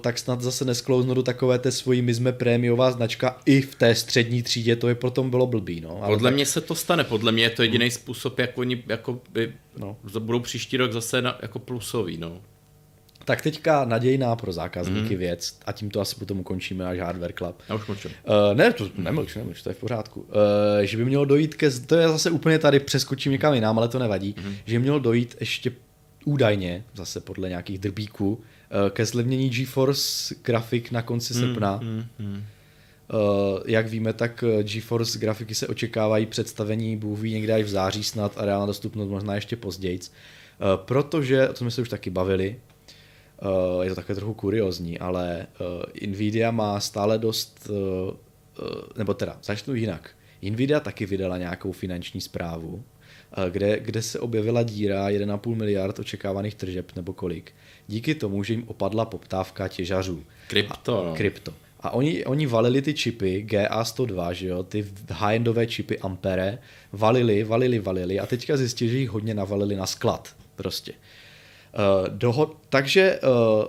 tak snad zase nesklouznu do takové té svojí my jsme prémiová značka i v té střední třídě, to je potom bylo blbý. No. Ale podle tak... mě se to stane, podle mě je to jediný hmm. způsob, jak oni jako by, no. budou příští rok zase na, jako plusový. No. Tak teďka nadějná pro zákazníky mm. věc a tím to asi potom ukončíme až Hardware Club. Já už končím. Uh, ne, to nemlč, nemlč, to je v pořádku. Uh, že by mělo dojít ke, to je zase úplně tady, přeskočím někam jinam, ale to nevadí, mm. že by mělo dojít ještě údajně, zase podle nějakých drbíků, uh, ke zlevnění GeForce grafik na konci mm, srpna. Mm, mm. Uh, jak víme, tak GeForce grafiky se očekávají představení Bůh ví někde až v září snad a reálná dostupnost možná ještě později. Uh, protože, o tom jsme se už taky bavili, je to také trochu kuriozní, ale uh, Nvidia má stále dost, uh, nebo teda začnu jinak. Nvidia taky vydala nějakou finanční zprávu, kde, kde se objevila díra 1,5 miliard očekávaných tržeb nebo kolik. Díky tomu, že jim opadla poptávka těžařů. Krypto. A, krypto. A oni, oni valili ty čipy GA102, že jo, ty high-endové čipy Ampere, valili, valili, valili a teďka zjistili, že jich hodně navalili na sklad prostě. Uh, dohod, takže uh,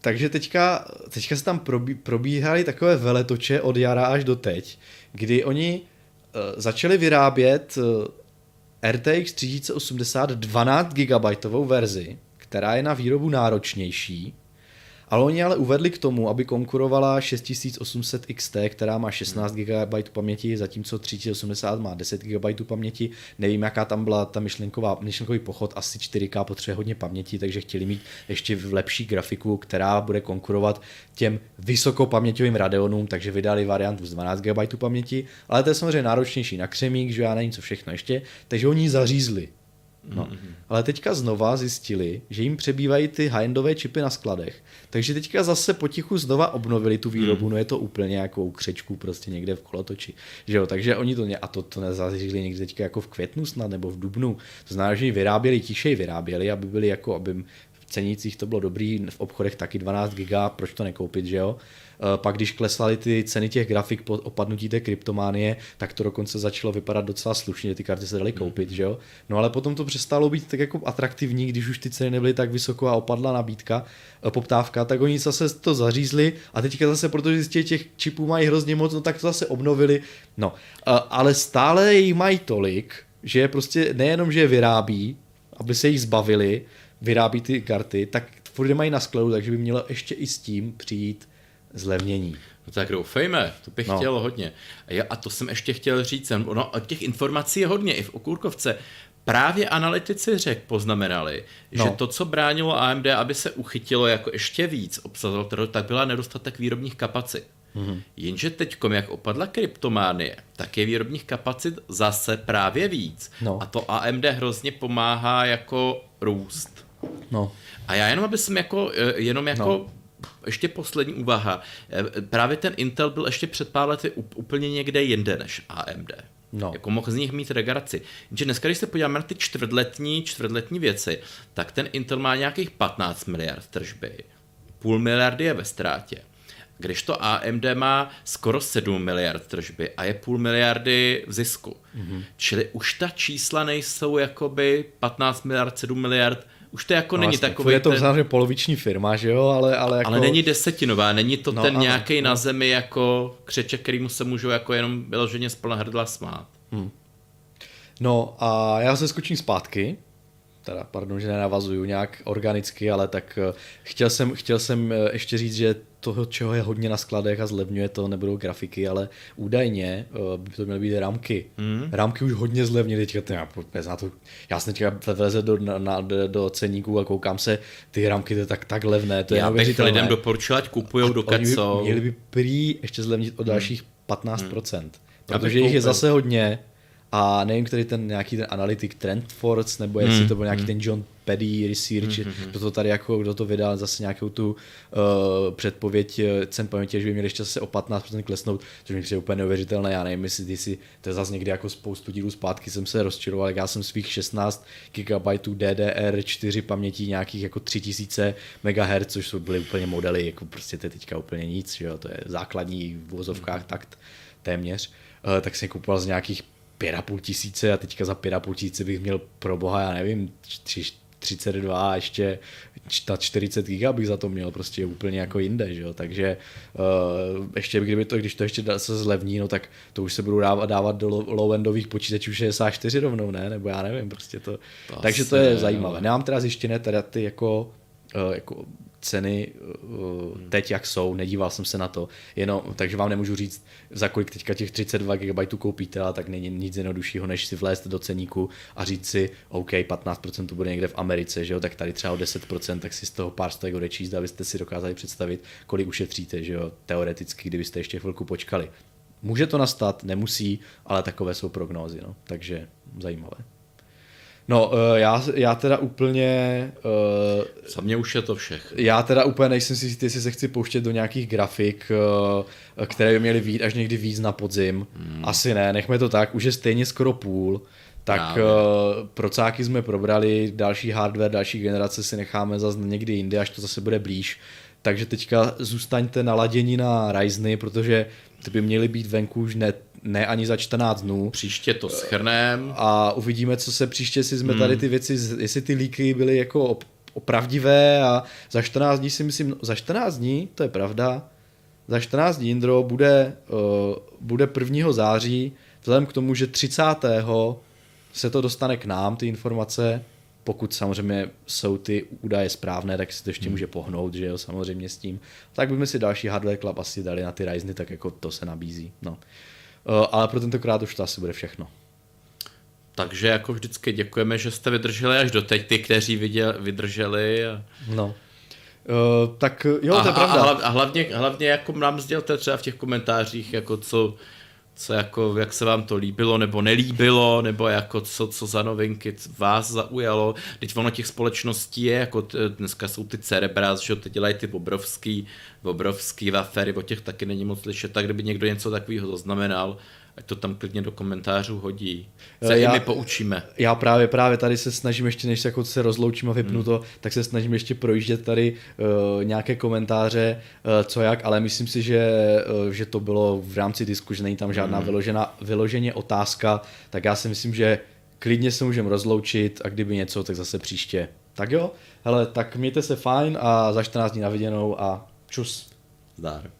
takže teďka, teďka se tam probí, probíhaly takové veletoče od jara až do teď, kdy oni uh, začali vyrábět RTX 3080 12 GB verzi, která je na výrobu náročnější, ale oni ale uvedli k tomu, aby konkurovala 6800 XT, která má 16 GB paměti, zatímco 3080 má 10 GB paměti. Nevím, jaká tam byla ta myšlenková, myšlenkový pochod, asi 4K potřebuje hodně paměti, takže chtěli mít ještě lepší grafiku, která bude konkurovat těm vysokopaměťovým Radeonům, takže vydali variantu s 12 GB paměti, ale to je samozřejmě náročnější na křemík, že já nevím co všechno ještě, takže oni zařízli No. Mm-hmm. Ale teďka znova zjistili, že jim přebývají ty high-endové čipy na skladech. Takže teďka zase potichu znova obnovili tu výrobu, mm. no je to úplně jako u křečku prostě někde v kolotoči. Že jo? Takže oni to, a to, to nezařízli někdy teďka jako v květnu snad nebo v dubnu. To znamená, že ji vyráběli, tišej vyráběli, aby byli jako, aby cenících to bylo dobrý, v obchodech taky 12 giga, proč to nekoupit, že jo? Eh, pak když klesaly ty ceny těch grafik po opadnutí té kryptománie, tak to dokonce začalo vypadat docela slušně, ty karty se daly koupit, mm. že jo? No ale potom to přestalo být tak jako atraktivní, když už ty ceny nebyly tak vysoko a opadla nabídka, eh, poptávka, tak oni zase to zařízli a teďka zase, protože zjistili, těch čipů mají hrozně moc, no tak to zase obnovili. No, eh, ale stále jich mají tolik, že je prostě nejenom, že je vyrábí, aby se jich zbavili, vyrábí ty karty, tak furt mají na skladu, takže by mělo ještě i s tím přijít zlevnění. No tak doufejme, to bych no. chtěl hodně. A, já, a to jsem ještě chtěl říct, no, těch informací je hodně i v Okurkovce. Právě analytici řek poznamenali, no. že to, co bránilo AMD, aby se uchytilo jako ještě víc obsazovatelu, tak byla nedostatek výrobních kapacit. Mm-hmm. Jenže teď, jak opadla kryptománie, tak je výrobních kapacit zase právě víc. No. A to AMD hrozně pomáhá jako růst. No. A já jenom, aby jsem jako, eh, jenom jako no ještě poslední úvaha. Eh, právě ten Intel byl ještě před pár lety úplně někde jinde než AMD. No. Jako mohl z nich mít regraci. Jenže dneska, když se podíváme na ty čtvrtletní, čtvrtletní věci, tak ten Intel má nějakých 15 miliard tržby. Půl miliardy je ve ztrátě. Když to AMD má skoro 7 miliard tržby a je půl miliardy v zisku. Mm-hmm. Čili už ta čísla nejsou jakoby 15 miliard, 7 miliard, už to jako no, není vlastně, takový. Je to ten... samozřejmě poloviční firma, že jo, ale, ale jako... Ale není desetinová, není to no, ten nějaký no. na zemi jako křeček, kterýmu se můžou jako jenom vyloženě z hrdla smát. Hmm. No a já se skočím zpátky, teda pardon, že nenavazuju nějak organicky, ale tak eh, chtěl jsem, chtěl jsem eh, ještě říct, že toho, čeho je hodně na skladech a zlevňuje to, nebudou grafiky, ale údajně uh, by to měly být rámky. Mm. Rámky už hodně zlevnily, teďka, já, já, to, já jsem teďka vleze do, na, do, do ceníků a koukám se, ty rámky to je tak, tak levné, to je Já bych lidem doporučil, ať kupují do jsou. Měli by prý ještě zlevnit o dalších mm. 15%, mm. protože jich je zase hodně a nevím, který ten nějaký ten analytik Trendforce, nebo jestli mm. to byl nějaký mm. ten John Paddy Research, mm-hmm. kdo to tady jako, kdo to vydal zase nějakou tu uh, předpověď eh, cen paměti, že by měli ještě zase o 15% klesnout, což mi přijde úplně neuvěřitelné, já nevím, jestli ty si, to je zase někdy jako spoustu dílů zpátky jsem se rozčiloval, já jsem svých 16 GB DDR4 paměti nějakých jako 3000 MHz, což jsou byly úplně modely, jako prostě to je teďka úplně nic, že jo, to je základní v vozovkách takt téměř, uh, tak jsem kupoval z nějakých 5,5 tisíce a teďka za 5,5 tisíce bych měl pro boha, já nevím, 3, 32 a ještě ta 40 giga bych za to měl prostě úplně jako jinde, že jo? takže uh, ještě kdyby to, když to ještě se zlevní, no tak to už se budou dávat, dávat do low-endových počítačů 64 rovnou, ne? Nebo já nevím, prostě to. to takže to je zajímavé. Nemám teda zjištěné teda ty jako, uh, jako ceny uh, teď, jak jsou, nedíval jsem se na to, jenom, takže vám nemůžu říct, za kolik teďka těch 32 GB koupíte, ale tak není nic jednoduššího, než si vlézt do ceníku a říct si, OK, 15% to bude někde v Americe, že jo, tak tady třeba o 10%, tak si z toho pár stovek odečíst, abyste si dokázali představit, kolik ušetříte, že jo, teoreticky, kdybyste ještě chvilku počkali. Může to nastat, nemusí, ale takové jsou prognózy, no, takže zajímavé. No, uh, já, já teda úplně... Uh, Za mě už je to všech. Já teda úplně nejsem si jistý, jestli se chci pouštět do nějakých grafik, uh, které by měly být až někdy víc na podzim. Hmm. Asi ne, nechme to tak, už je stejně skoro půl. Tak uh, procáky jsme probrali, další hardware, další generace si necháme zase někdy jindy, až to zase bude blíž. Takže teďka zůstaňte naladěni na Ryzeny, protože ty by měly být venku už ne, ne ani za 14 dnů. Příště to schrnem. A uvidíme, co se příště, jestli jsme hmm. tady ty věci, jestli ty líky byly jako opravdivé a za 14 dní si myslím, za 14 dní, to je pravda, za 14 dní, Indro, bude, uh, bude 1. září, vzhledem k tomu, že 30. se to dostane k nám, ty informace, pokud samozřejmě jsou ty údaje správné, tak si to ještě hmm. může pohnout, že jo, samozřejmě s tím. Tak bychom si další hardware club asi dali na ty Ryzeny, tak jako to se nabízí. No. Uh, ale pro tentokrát už to asi bude všechno. Takže jako vždycky děkujeme, že jste vydrželi až do teď, ty, kteří viděl, vydrželi. A... No. Uh, tak jo, a, to je pravda. A, a hlavně, hlavně jako nám sdělte třeba v těch komentářích, jako co, co jako, jak se vám to líbilo nebo nelíbilo, nebo jako co, co za novinky vás zaujalo. Teď ono těch společností je, jako t, dneska jsou ty Cerebras, že teď dělají ty obrovský, obrovský wafery, o těch taky není moc slyšet, tak kdyby někdo něco takového zaznamenal, ať to tam klidně do komentářů hodí. Se já, i my poučíme. Já právě právě tady se snažím ještě, než se, jako se rozloučím a vypnu hmm. to, tak se snažím ještě projíždět tady uh, nějaké komentáře, uh, co jak, ale myslím si, že, uh, že to bylo v rámci disku, že není tam žádná hmm. vyložená, vyloženě otázka, tak já si myslím, že klidně se můžeme rozloučit a kdyby něco, tak zase příště. Tak jo, hele, tak mějte se fajn a za 14 dní na viděnou a čus. Zdar.